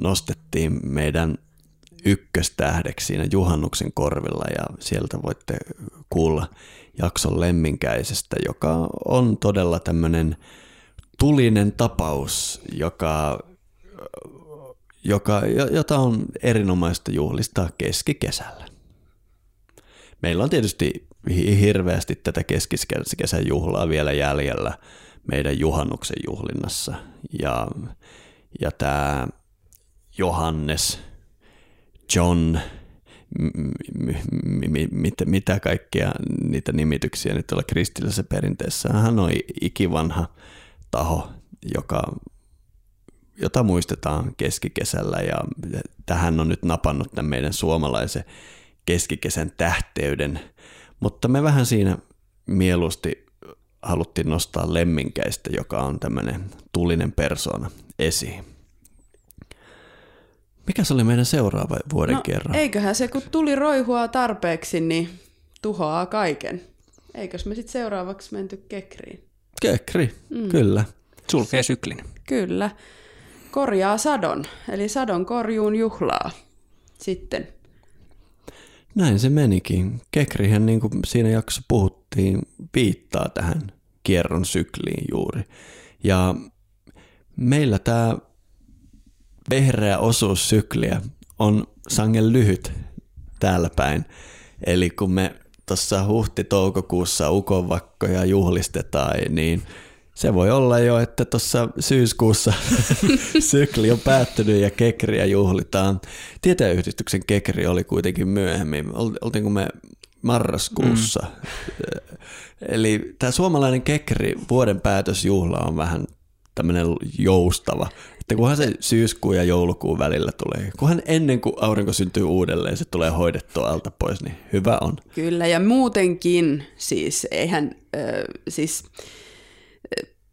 nostettiin meidän ykköstähdeksi siinä juhannuksen korvilla ja sieltä voitte kuulla jakson lemminkäisestä, joka on todella tämmöinen tulinen tapaus, joka, joka, jota on erinomaista juhlistaa keskikesällä. Meillä on tietysti hirveästi tätä keskikesän juhlaa vielä jäljellä meidän juhannuksen juhlinnassa. Ja, ja tämä Johannes, John, mitä, mitä kaikkia niitä nimityksiä nyt olla kristillisessä perinteessä. Hän on ikivanha taho, joka, jota muistetaan keskikesällä ja tähän on nyt napannut tämän meidän suomalaisen keskikesän tähteyden, mutta me vähän siinä mieluusti haluttiin nostaa lemminkäistä, joka on tämmöinen tulinen persona esiin. Mikä se oli meidän seuraava vuoden no, kerran? Eiköhän se, kun tuli roihua tarpeeksi, niin tuhoaa kaiken. Eikös me sitten seuraavaksi menty kekriin? Kekri, mm. kyllä. Sulkee syklin. Kyllä. Korjaa sadon, eli sadon korjuun juhlaa sitten. Näin se menikin. Kekrihän, niin kuin siinä jaksossa puhuttiin, viittaa tähän kierron sykliin juuri. Ja meillä tämä vehreä osuus sykliä on sangen lyhyt täällä päin. Eli kun me tuossa huhti-toukokuussa ukonvakkoja juhlistetaan, niin se voi olla jo, että tuossa syyskuussa (laughs) sykli on päättynyt ja kekriä juhlitaan. Tietäjäyhdistyksen kekri oli kuitenkin myöhemmin. Oltiinko me marraskuussa? Mm. Eli tämä suomalainen kekri vuoden päätösjuhla on vähän tämmöinen joustava. Että kunhan se syyskuun ja joulukuun välillä tulee, kunhan ennen kuin aurinko syntyy uudelleen, se tulee hoidettua alta pois, niin hyvä on. Kyllä, ja muutenkin siis, eihän, äh, siis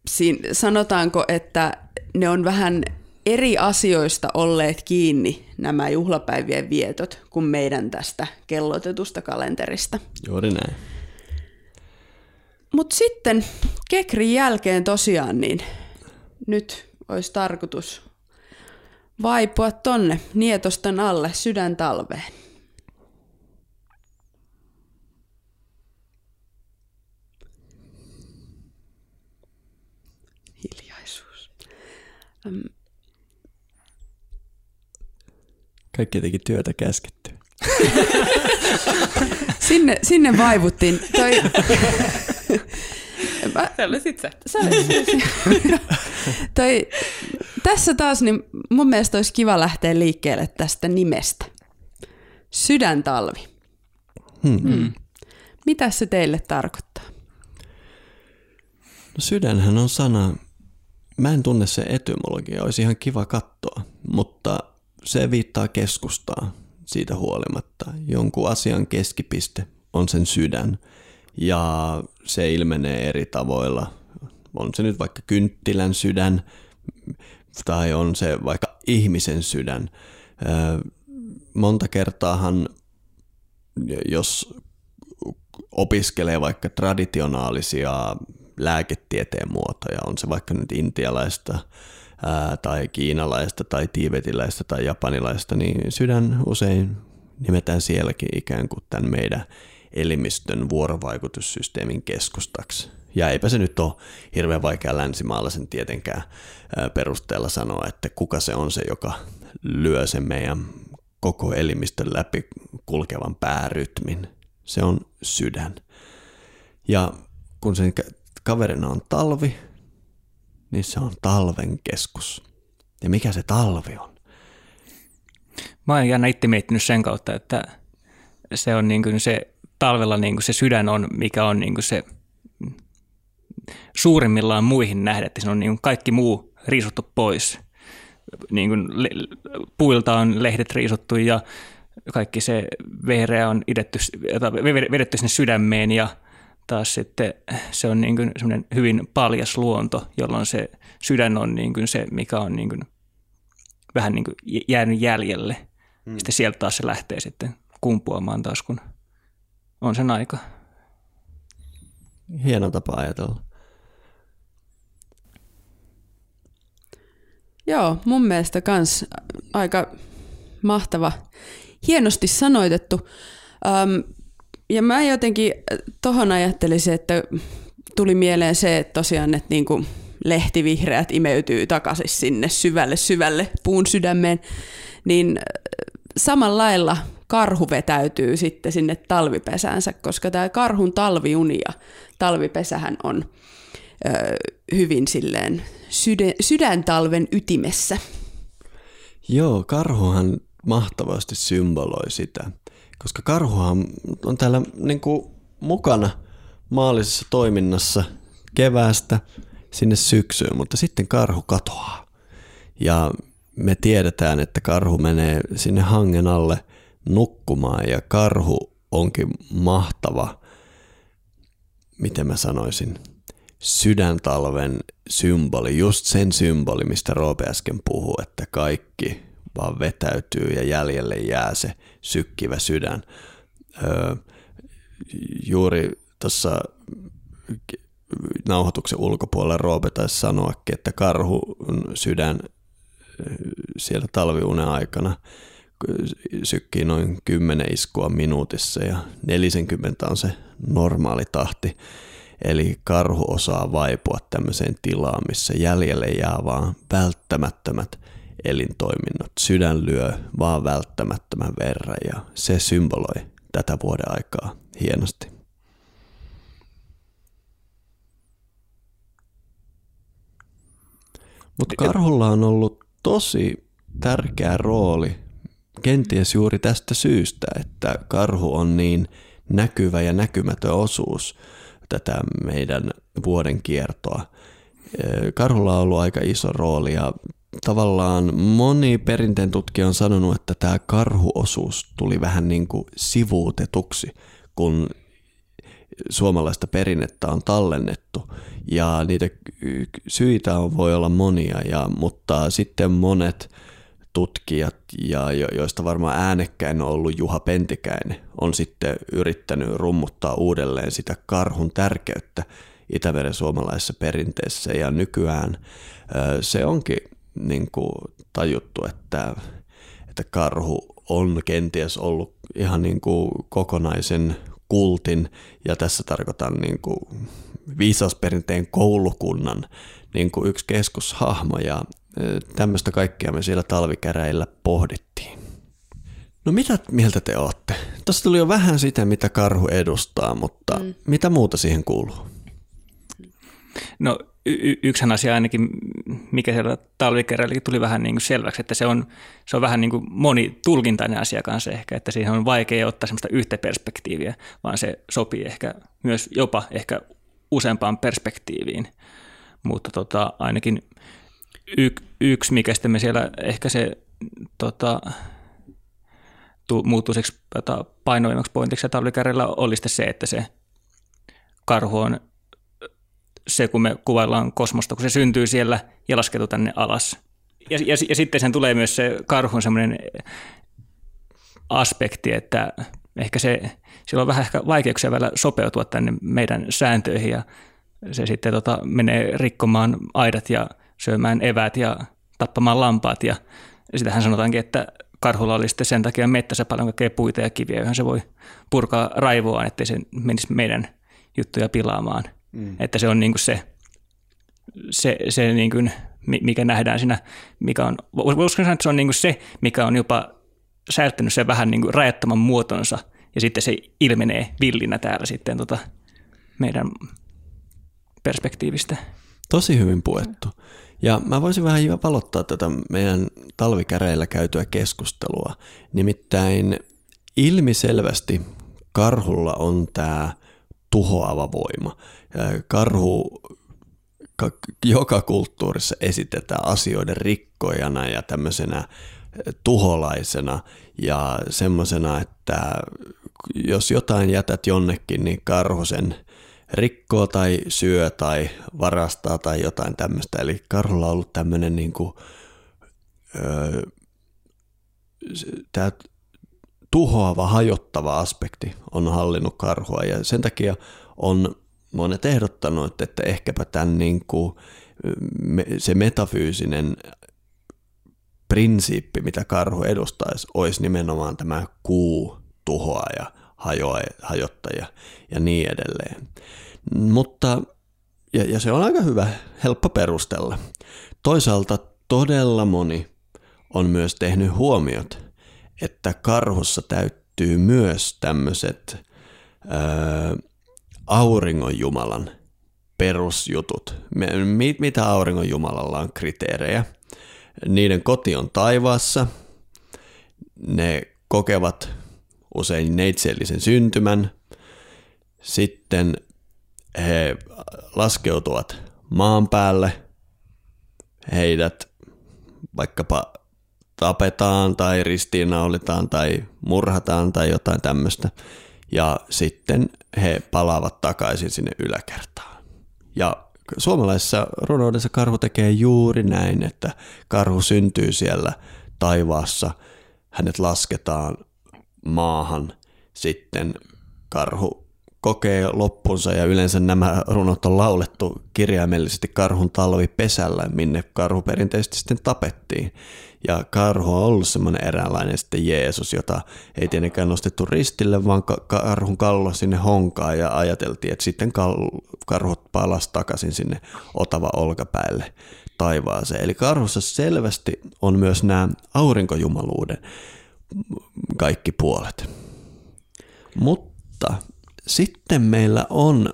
siin, sanotaanko, että ne on vähän eri asioista olleet kiinni nämä juhlapäivien vietot kuin meidän tästä kellotetusta kalenterista. Juuri näin. Mutta sitten Kekrin jälkeen tosiaan niin nyt olisi tarkoitus vaipua tonne nietosten alle sydäntalveen. Hiljaisuus. Kaikki teki työtä käsketty. (laughs) sinne, sinne vaivuttiin. Toi, Mä, (laughs) se oli sit se. se oli, (laughs) toi, tässä taas niin mun mielestä olisi kiva lähteä liikkeelle tästä nimestä. Sydäntalvi. Hmm. Hmm. Mitä se teille tarkoittaa? No sydänhän on sana, mä en tunne se etymologia, olisi ihan kiva katsoa, mutta se viittaa keskustaa siitä huolimatta. Jonkun asian keskipiste on sen sydän ja se ilmenee eri tavoilla. On se nyt vaikka kynttilän sydän tai on se vaikka ihmisen sydän. Monta kertaahan, jos opiskelee vaikka traditionaalisia lääketieteen muotoja, on se vaikka nyt intialaista tai kiinalaista tai tiibetiläistä tai japanilaista, niin sydän usein nimetään sielläkin ikään kuin tämän meidän elimistön vuorovaikutussysteemin keskustaksi. Ja eipä se nyt ole hirveän vaikea länsimaalaisen tietenkään perusteella sanoa, että kuka se on se, joka lyö sen meidän koko elimistön läpi kulkevan päärytmin. Se on sydän. Ja kun sen kaverina on talvi, niin se on talven keskus. Ja mikä se talvi on? Mä oon aina itse miettinyt sen kautta, että se on niin kuin se talvella niin kuin se sydän on, mikä on niin kuin se suurimmillaan muihin nähdä, että se on niin kuin kaikki muu riisuttu pois. Niin kuin puilta on lehdet riisuttu ja kaikki se vehreä on idetty, vedetty sinne sydämeen ja taas sitten se on niin kuin semmoinen hyvin paljas luonto, jolloin se sydän on niin kuin se, mikä on niin kuin vähän niin kuin jäänyt jäljelle. Hmm. Sitten sieltä taas se lähtee sitten kumpuamaan taas, kun on sen aika. Hieno tapa ajatella. Joo, mun mielestä kans aika mahtava, hienosti sanoitettu. Um, ja mä jotenkin tohon ajattelisin, että tuli mieleen se, että tosiaan, että niinku lehtivihreät imeytyy takaisin sinne syvälle syvälle puun sydämeen, niin samalla lailla karhu vetäytyy sitten sinne talvipesäänsä, koska tämä karhun talviuni ja talvipesähän on ö, hyvin silleen sydän, sydäntalven ytimessä. Joo, karhuhan mahtavasti symboloi sitä, koska karhuhan on täällä niin kuin mukana maallisessa toiminnassa keväästä sinne syksyyn, mutta sitten karhu katoaa. Ja me tiedetään, että karhu menee sinne hangen alle nukkumaan ja karhu onkin mahtava, miten mä sanoisin, sydäntalven symboli, just sen symboli, mistä Roope äsken puhui, että kaikki vaan vetäytyy ja jäljelle jää se sykkivä sydän. Öö, juuri tuossa nauhoituksen ulkopuolella Roope taisi sanoakin, että karhu sydän siellä talviunen aikana sykkii noin 10 iskua minuutissa ja 40 on se normaali tahti. Eli karhu osaa vaipua tämmöiseen tilaan, missä jäljelle jää vaan välttämättömät elintoiminnot. Sydän lyö vaan välttämättömän verran ja se symboloi tätä vuoden aikaa hienosti. Mutta karhulla on ollut tosi tärkeä rooli kenties juuri tästä syystä, että karhu on niin näkyvä ja näkymätön osuus tätä meidän vuoden kiertoa. Karhulla on ollut aika iso rooli ja tavallaan moni perinteen tutkija on sanonut, että tämä karhuosuus tuli vähän niin kuin sivuutetuksi, kun suomalaista perinnettä on tallennettu ja niitä syitä voi olla monia, ja, mutta sitten monet tutkijat, ja jo, joista varmaan äänekkäin on ollut Juha Pentikäinen, on sitten yrittänyt rummuttaa uudelleen sitä karhun tärkeyttä Itämeren suomalaisessa perinteessä. Ja nykyään se onkin niin kuin tajuttu, että, että karhu on kenties ollut ihan niin kuin kokonaisen kultin, ja tässä tarkoitan niin kuin viisausperinteen koulukunnan niin kuin yksi keskushahmo, ja tämmöistä kaikkea me siellä talvikäräillä pohdittiin. No mitä mieltä te olette? Tuossa tuli jo vähän sitä, mitä karhu edustaa, mutta mm. mitä muuta siihen kuuluu? No y- yksihän asia ainakin, mikä siellä talvikerrallikin tuli vähän niin kuin selväksi, että se on, se on vähän niin kuin monitulkintainen asia kanssa ehkä, että siihen on vaikea ottaa sellaista yhtä perspektiiviä, vaan se sopii ehkä myös jopa ehkä useampaan perspektiiviin. Mutta tota, ainakin y- yksi, mikä sitten me siellä ehkä se tota, muuttuu tota, painoimmaksi pointiksi ja talvikärjellä oli sitten se, että se karhu on se, kun me kuvaillaan kosmosta, kun se syntyy siellä ja laskeutuu tänne alas. Ja, ja, ja sitten sen tulee myös se karhun semmoinen aspekti, että ehkä se, sillä on vähän ehkä vaikeuksia vielä sopeutua tänne meidän sääntöihin ja se sitten tota, menee rikkomaan aidat ja syömään evät ja tappamaan lampaat ja sitähän sanotaankin, että karhulla oli sitten sen takia mettässä paljon kaikkea puita ja kiviä, joihin se voi purkaa raivoaan, ettei se menisi meidän juttuja pilaamaan. Mm. Että se on niin kuin se, se, se niin kuin, mikä nähdään siinä, mikä on, voisiko sanoa, että se on niin kuin se, mikä on jopa säilyttänyt sen vähän niin kuin rajattoman muotonsa, ja sitten se ilmenee villinä täällä sitten tota meidän perspektiivistä. Tosi hyvin puettu. Ja mä voisin vähän valottaa tätä meidän talvikäreillä käytyä keskustelua. Nimittäin ilmiselvästi karhulla on tämä tuhoava voima. Karhu joka kulttuurissa esitetään asioiden rikkojana ja tämmöisenä tuholaisena ja semmoisena, että jos jotain jätät jonnekin, niin karhu sen rikkoo tai syö tai varastaa tai jotain tämmöistä. Eli karhulla on ollut tämmöinen niin kuin, öö, tämä tuhoava, hajottava aspekti on hallinnut karhua ja sen takia on monet ehdottanut, että ehkäpä tämän niin kuin, se metafyysinen prinsiippi, mitä karhu edustaisi, olisi nimenomaan tämä kuu tuhoaja, hajoa, hajottaja ja niin edelleen. Mutta, ja, ja se on aika hyvä, helppo perustella. Toisaalta todella moni on myös tehnyt huomiot, että karhussa täyttyy myös tämmöiset auringonjumalan perusjutut. Mitä auringonjumalalla on kriteerejä? Niiden koti on taivaassa, ne kokevat usein neitsellisen syntymän, sitten he laskeutuvat maan päälle, heidät vaikkapa tapetaan tai ristiinnaulitaan tai murhataan tai jotain tämmöistä. Ja sitten he palaavat takaisin sinne yläkertaan. Ja suomalaisessa runoudessa karhu tekee juuri näin, että karhu syntyy siellä taivaassa, hänet lasketaan maahan, sitten karhu kokee loppunsa ja yleensä nämä runot on laulettu kirjaimellisesti karhun talvipesällä, minne karhu perinteisesti sitten tapettiin. Ja karhu on ollut semmoinen eräänlainen sitten Jeesus, jota ei tietenkään nostettu ristille, vaan karhun kallo sinne honkaan ja ajateltiin, että sitten karhut palas takaisin sinne otava olkapäälle taivaaseen. Eli karhussa selvästi on myös nämä aurinkojumaluuden kaikki puolet. Mutta sitten meillä on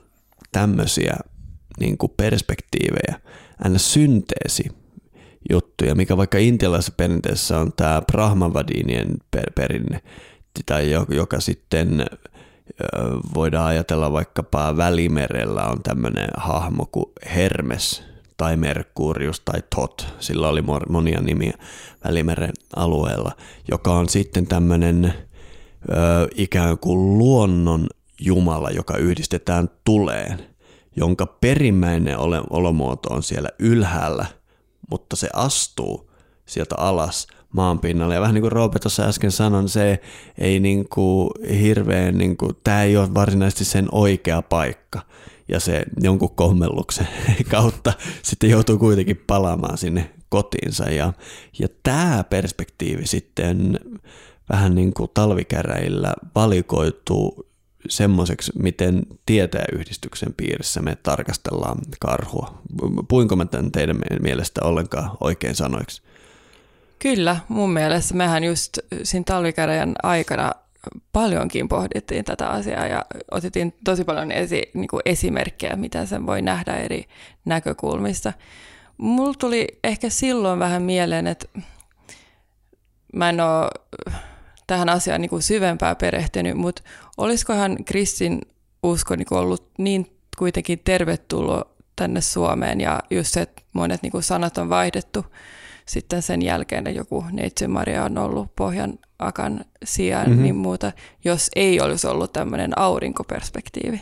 tämmöisiä niin kuin perspektiivejä, aina synteesi juttuja, mikä vaikka intialaisessa perinteessä on tämä Brahmavadinien per- perinne, tai joka sitten voidaan ajatella vaikkapa Välimerellä on tämmöinen hahmo kuin Hermes tai Merkurius tai Tot, sillä oli monia nimiä Välimeren alueella, joka on sitten tämmöinen ikään kuin luonnon Jumala, joka yhdistetään tuleen, jonka perimmäinen olomuoto on siellä ylhäällä, mutta se astuu sieltä alas maan pinnalle. Ja vähän niin kuin Roope tuossa äsken sanoi, niin se ei niin kuin hirveän, niin kuin, tämä ei ole varsinaisesti sen oikea paikka. Ja se jonkun kommelluksen (laughs) kautta sitten joutuu kuitenkin palaamaan sinne kotiinsa. Ja, ja tämä perspektiivi sitten vähän niin kuin talvikäräillä valikoituu semmoiseksi, miten tietäjäyhdistyksen piirissä me tarkastellaan karhua. Puinko mä tämän teidän mielestä ollenkaan oikein sanoiksi? Kyllä, mun mielestä mehän just siinä talvikäräjän aikana paljonkin pohdittiin tätä asiaa ja otettiin tosi paljon esi, niin kuin esimerkkejä, mitä sen voi nähdä eri näkökulmista. Mulla tuli ehkä silloin vähän mieleen, että mä en ole tähän asiaan niin kuin syvempää perehtynyt, mutta olisikohan Kristin usko niin kuin ollut niin kuitenkin tervetuloa tänne Suomeen ja just se, että monet niin kuin sanat on vaihdettu sitten sen jälkeen joku Neitsyt Maria on ollut Pohjan Akan sijaan, mm-hmm. niin muuta, jos ei olisi ollut tämmöinen aurinkoperspektiivi.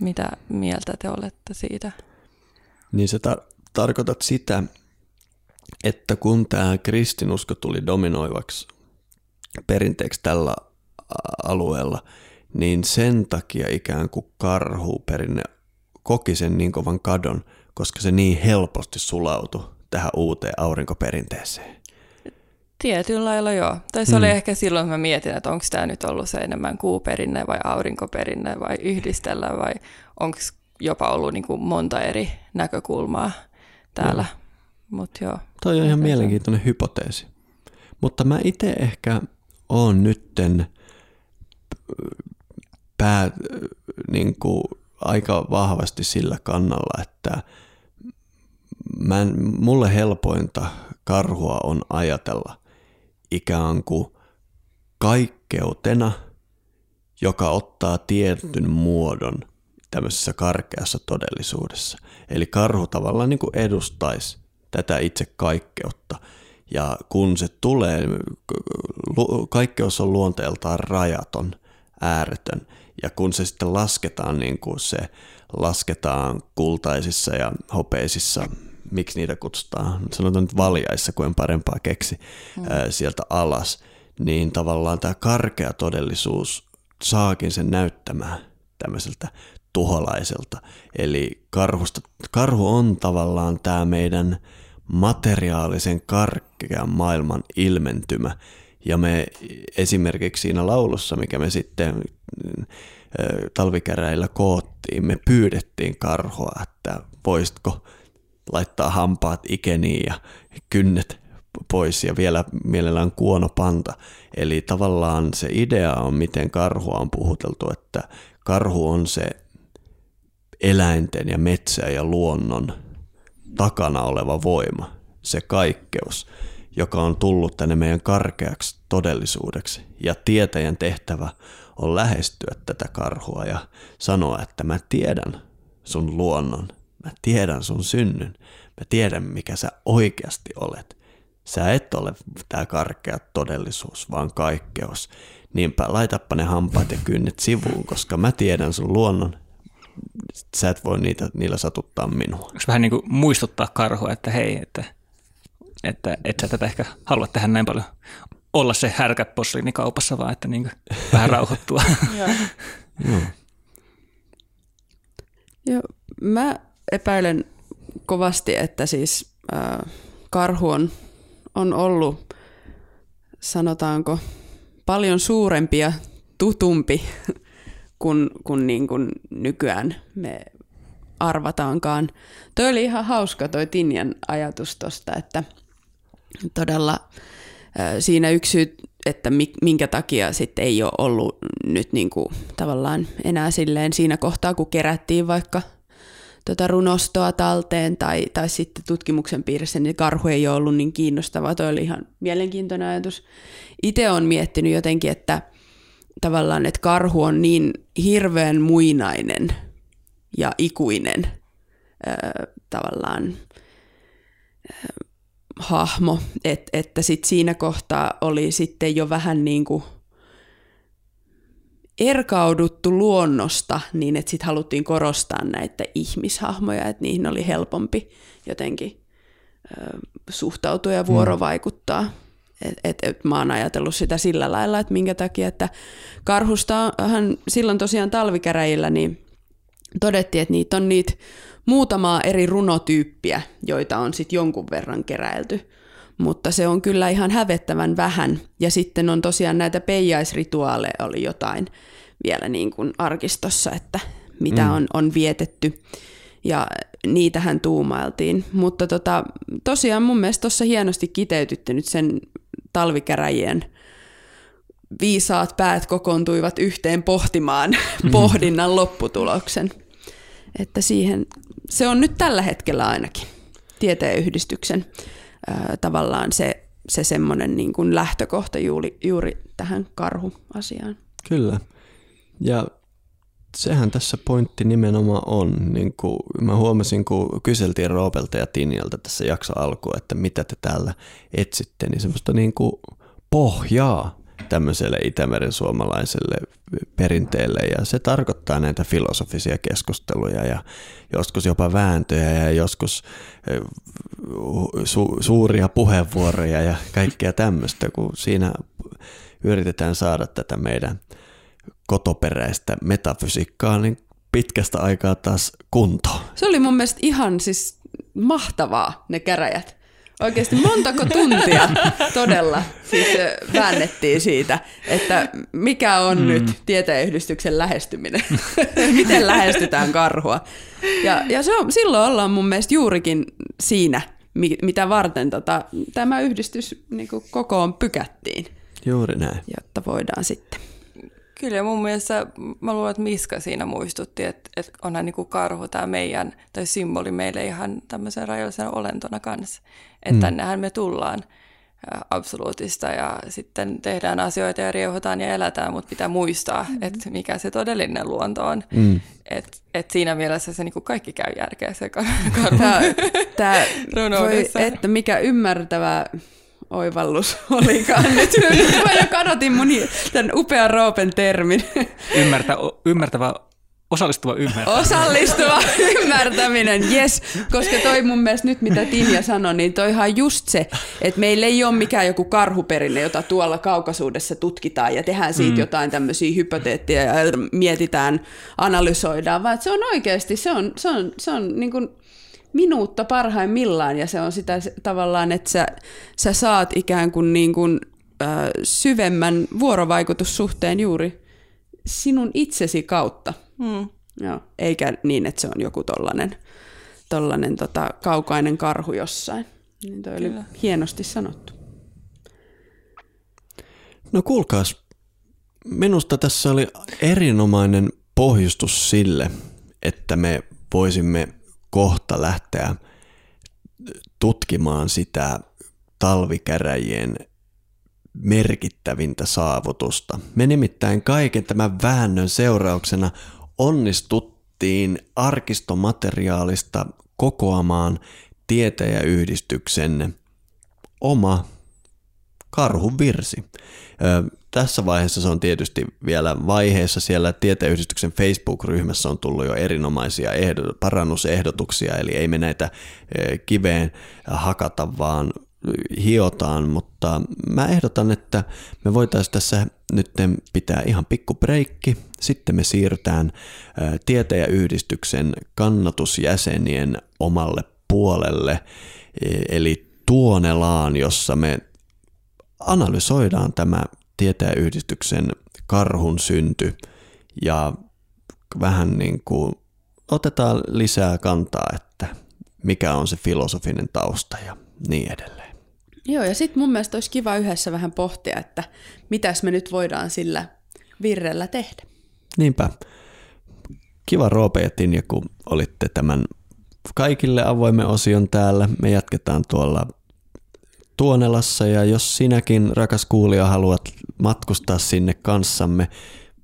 Mitä mieltä te olette siitä? Niin sä tar- tarkoitat sitä, että kun tämä kristinusko tuli dominoivaksi perinteeksi tällä alueella, niin sen takia ikään kuin karhuperinne koki sen niin kovan kadon, koska se niin helposti sulautui tähän uuteen aurinkoperinteeseen. Tietyllä lailla joo. Tai se hmm. oli ehkä silloin, että mä mietin, että onko tämä nyt ollut se enemmän kuuperinne vai aurinkoperinne vai yhdistellä vai onko jopa ollut niin kuin monta eri näkökulmaa täällä. Joo. Mut joo. Toi on ihan mielenkiintoinen hypoteesi. Mutta mä itse ehkä oon nytten pää, niin kuin aika vahvasti sillä kannalla, että mä en, mulle helpointa karhua on ajatella ikään kuin kaikkeutena, joka ottaa tietyn muodon tämmöisessä karkeassa todellisuudessa. Eli karhu tavallaan niin kuin edustaisi tätä itse kaikkeutta. Ja kun se tulee, kaikkeus on luonteeltaan rajaton, ääretön. Ja kun se sitten lasketaan niin kuin se lasketaan kultaisissa ja hopeisissa miksi niitä kutsutaan, sanotaan nyt valjaissa, kun en parempaa keksi, mm. ää, sieltä alas, niin tavallaan tämä karkea todellisuus saakin sen näyttämään tämmöiseltä tuholaiselta. Eli karhusta, karhu on tavallaan tämä meidän materiaalisen karkean maailman ilmentymä. Ja me esimerkiksi siinä laulussa, mikä me sitten talvikäräillä koottiin, me pyydettiin karhua, että voisitko laittaa hampaat ikeniin ja kynnet pois ja vielä mielellään kuonopanta. Eli tavallaan se idea on, miten karhua on puhuteltu, että karhu on se eläinten ja metsä ja luonnon takana oleva voima, se kaikkeus, joka on tullut tänne meidän karkeaksi todellisuudeksi. Ja tietäjän tehtävä on lähestyä tätä karhua ja sanoa, että mä tiedän sun luonnon Mä tiedän sun synnyn. Mä tiedän, mikä sä oikeasti olet. Sä et ole tää karkea todellisuus, vaan kaikkeus. Niinpä laitappa ne hampaat ja kynnet sivuun, koska mä tiedän sun luonnon. Sä et voi niitä, niillä satuttaa minua. Onko vähän niin kuin muistuttaa karhua, että hei, että, että et sä tätä ehkä halua tehdä näin paljon olla se härkäposliini kaupassa, vaan että niin vähän (laughs) rauhoittua. Joo. Joo, mä epäilen kovasti, että siis äh, karhu on, on ollut, sanotaanko, paljon suurempi ja tutumpi (laughs) kuin, kuin, niin kuin nykyään me arvataankaan. Toi oli ihan hauska toi Tinjan ajatus tosta, että todella äh, siinä yksi syy, että minkä takia sitten ei ole ollut nyt niin kuin tavallaan enää silleen siinä kohtaa, kun kerättiin vaikka – tota runostoa talteen tai, tai sitten tutkimuksen piirissä, niin karhu ei ole ollut niin kiinnostavaa. Toi oli ihan mielenkiintoinen ajatus. Itse olen miettinyt jotenkin, että tavallaan, että karhu on niin hirveän muinainen ja ikuinen äh, tavallaan äh, hahmo, et, että sit siinä kohtaa oli sitten jo vähän niin kuin – erkauduttu luonnosta niin, että sitten haluttiin korostaa näitä ihmishahmoja, että niihin oli helpompi jotenkin ö, suhtautua ja vuorovaikuttaa. Et, et, et mä oon ajatellut sitä sillä lailla, että minkä takia, että karhustahan silloin tosiaan talvikäräjillä niin todettiin, että niitä on niitä muutamaa eri runotyyppiä, joita on sitten jonkun verran keräilty mutta se on kyllä ihan hävettävän vähän. Ja sitten on tosiaan näitä peijaisrituaaleja oli jotain vielä niin kuin arkistossa, että mitä mm. on, on vietetty. Ja niitähän tuumailtiin. Mutta tota, tosiaan mun mielestä tuossa hienosti kiteytytte nyt sen talvikäräjien viisaat päät kokoontuivat yhteen pohtimaan (laughs) mm. pohdinnan lopputuloksen. Että siihen, se on nyt tällä hetkellä ainakin tieteenyhdistyksen tavallaan se, se semmoinen niin kuin lähtökohta juuri, juuri tähän karhuasiaan. Kyllä. Ja sehän tässä pointti nimenomaan on. Niin kuin mä huomasin, kun kyseltiin Roopelta ja Tinjalta tässä jakso alkuun, että mitä te täällä etsitte, niin semmoista niin kuin pohjaa tämmöiselle Itämeren suomalaiselle perinteelle ja se tarkoittaa näitä filosofisia keskusteluja ja joskus jopa vääntöjä ja joskus su- suuria puheenvuoroja ja kaikkea tämmöistä, kun siinä yritetään saada tätä meidän kotoperäistä metafysiikkaa niin pitkästä aikaa taas kuntoon. Se oli mun mielestä ihan siis mahtavaa ne käräjät. Oikeasti montako tuntia todella siis väännettiin siitä, että mikä on mm. nyt tieteenyhdistyksen lähestyminen, (laughs) miten lähestytään karhua. Ja, ja se on, silloin ollaan mun mielestä juurikin siinä, mitä varten tota, tämä yhdistys niin kokoon pykättiin. Juuri näin. Jotta voidaan sitten Kyllä ja mun mielestä mä luulen, että Miska siinä muistutti, että, että onhan niin kuin karhu tämä meidän, tai symboli meille ihan tämmöisen rajallisena olentona kanssa. Että mm. tännehän me tullaan absoluutista ja sitten tehdään asioita ja rieuhotaan ja elätään, mutta pitää muistaa, mm. että mikä se todellinen luonto on. Mm. Et, et siinä mielessä se niinku kaikki käy järkeä se karhu. Tämä, tämä (laughs) voi, että mikä ymmärtävä oivallus (laughs) olikaan nyt. (laughs) Mä jo kadotin mun tämän upean Roopen termin. Ymmärtä, ymmärtävä Osallistuva ymmärtäminen. Osallistuva (laughs) ymmärtäminen, yes. Koska toi mun mielestä nyt, mitä Tinja sanoi, niin toihan just se, että meillä ei ole mikään joku karhuperinne, jota tuolla kaukaisuudessa tutkitaan ja tehdään siitä mm. jotain tämmöisiä hypoteetteja ja mietitään, analysoidaan, vaan se on oikeasti, se on, se on, se on niin kuin minuutta parhaimmillaan ja se on sitä tavallaan, että sä, sä saat ikään kuin, niin kuin äh, syvemmän vuorovaikutussuhteen juuri sinun itsesi kautta. Mm. Joo, eikä niin, että se on joku tollanen, tollanen tota, kaukainen karhu jossain. Niin toi Kyllä. oli hienosti sanottu. No kuulkaas, minusta tässä oli erinomainen pohjustus sille, että me voisimme kohta lähteä tutkimaan sitä talvikäräjien merkittävintä saavutusta. Me nimittäin kaiken tämän väännön seurauksena onnistuttiin arkistomateriaalista kokoamaan tietäjäyhdistyksen oma karhun virsi tässä vaiheessa se on tietysti vielä vaiheessa. Siellä tieteyhdistyksen Facebook-ryhmässä on tullut jo erinomaisia ehdot, parannusehdotuksia, eli ei me näitä kiveen hakata, vaan hiotaan, mutta mä ehdotan, että me voitaisiin tässä nyt pitää ihan pikku breikki, sitten me siirrytään tietäjäyhdistyksen kannatusjäsenien omalle puolelle, e, eli Tuonelaan, jossa me analysoidaan tämä tietäjäyhdistyksen karhun synty ja vähän niin kuin otetaan lisää kantaa, että mikä on se filosofinen tausta ja niin edelleen. Joo, ja sitten mun mielestä olisi kiva yhdessä vähän pohtia, että mitäs me nyt voidaan sillä virrellä tehdä. Niinpä. Kiva Roope ja Tinja, kun olitte tämän kaikille avoimen osion täällä. Me jatketaan tuolla Tuonelassa ja jos sinäkin, rakas kuulija, haluat matkustaa sinne kanssamme,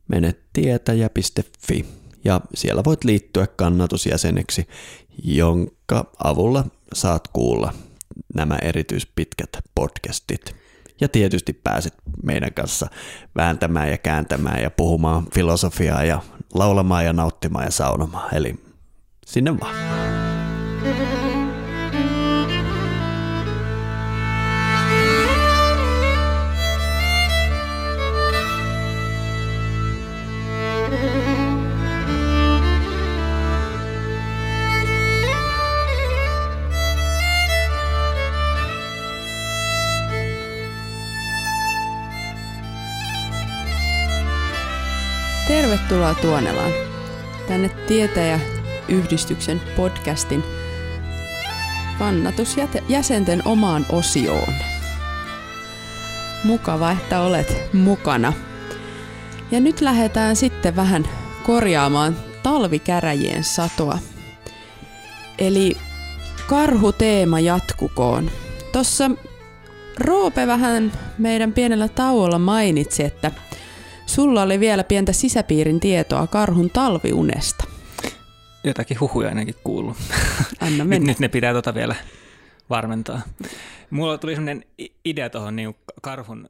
mene tietäjä.fi ja siellä voit liittyä kannatusjäseneksi, jonka avulla saat kuulla nämä erityispitkät podcastit. Ja tietysti pääset meidän kanssa vääntämään ja kääntämään ja puhumaan filosofiaa ja laulamaan ja nauttimaan ja saunomaan. Eli sinne vaan. Tervetuloa Tuonelaan. Tänne tietäjä Tiedeyhdistyksen podcastin kannatusjäsenten omaan osioon. Mukava, että olet mukana. Ja nyt lähdetään sitten vähän korjaamaan talvikäräjien satoa. Eli karhuteema jatkukoon. Tuossa Roope vähän meidän pienellä tauolla mainitsi, että sulla oli vielä pientä sisäpiirin tietoa karhun talviunesta. Jotakin huhuja ainakin kuullut. Anna nyt, mennä. nyt ne pitää tota vielä varmentaa. Mulla tuli sellainen idea tuohon niin karhun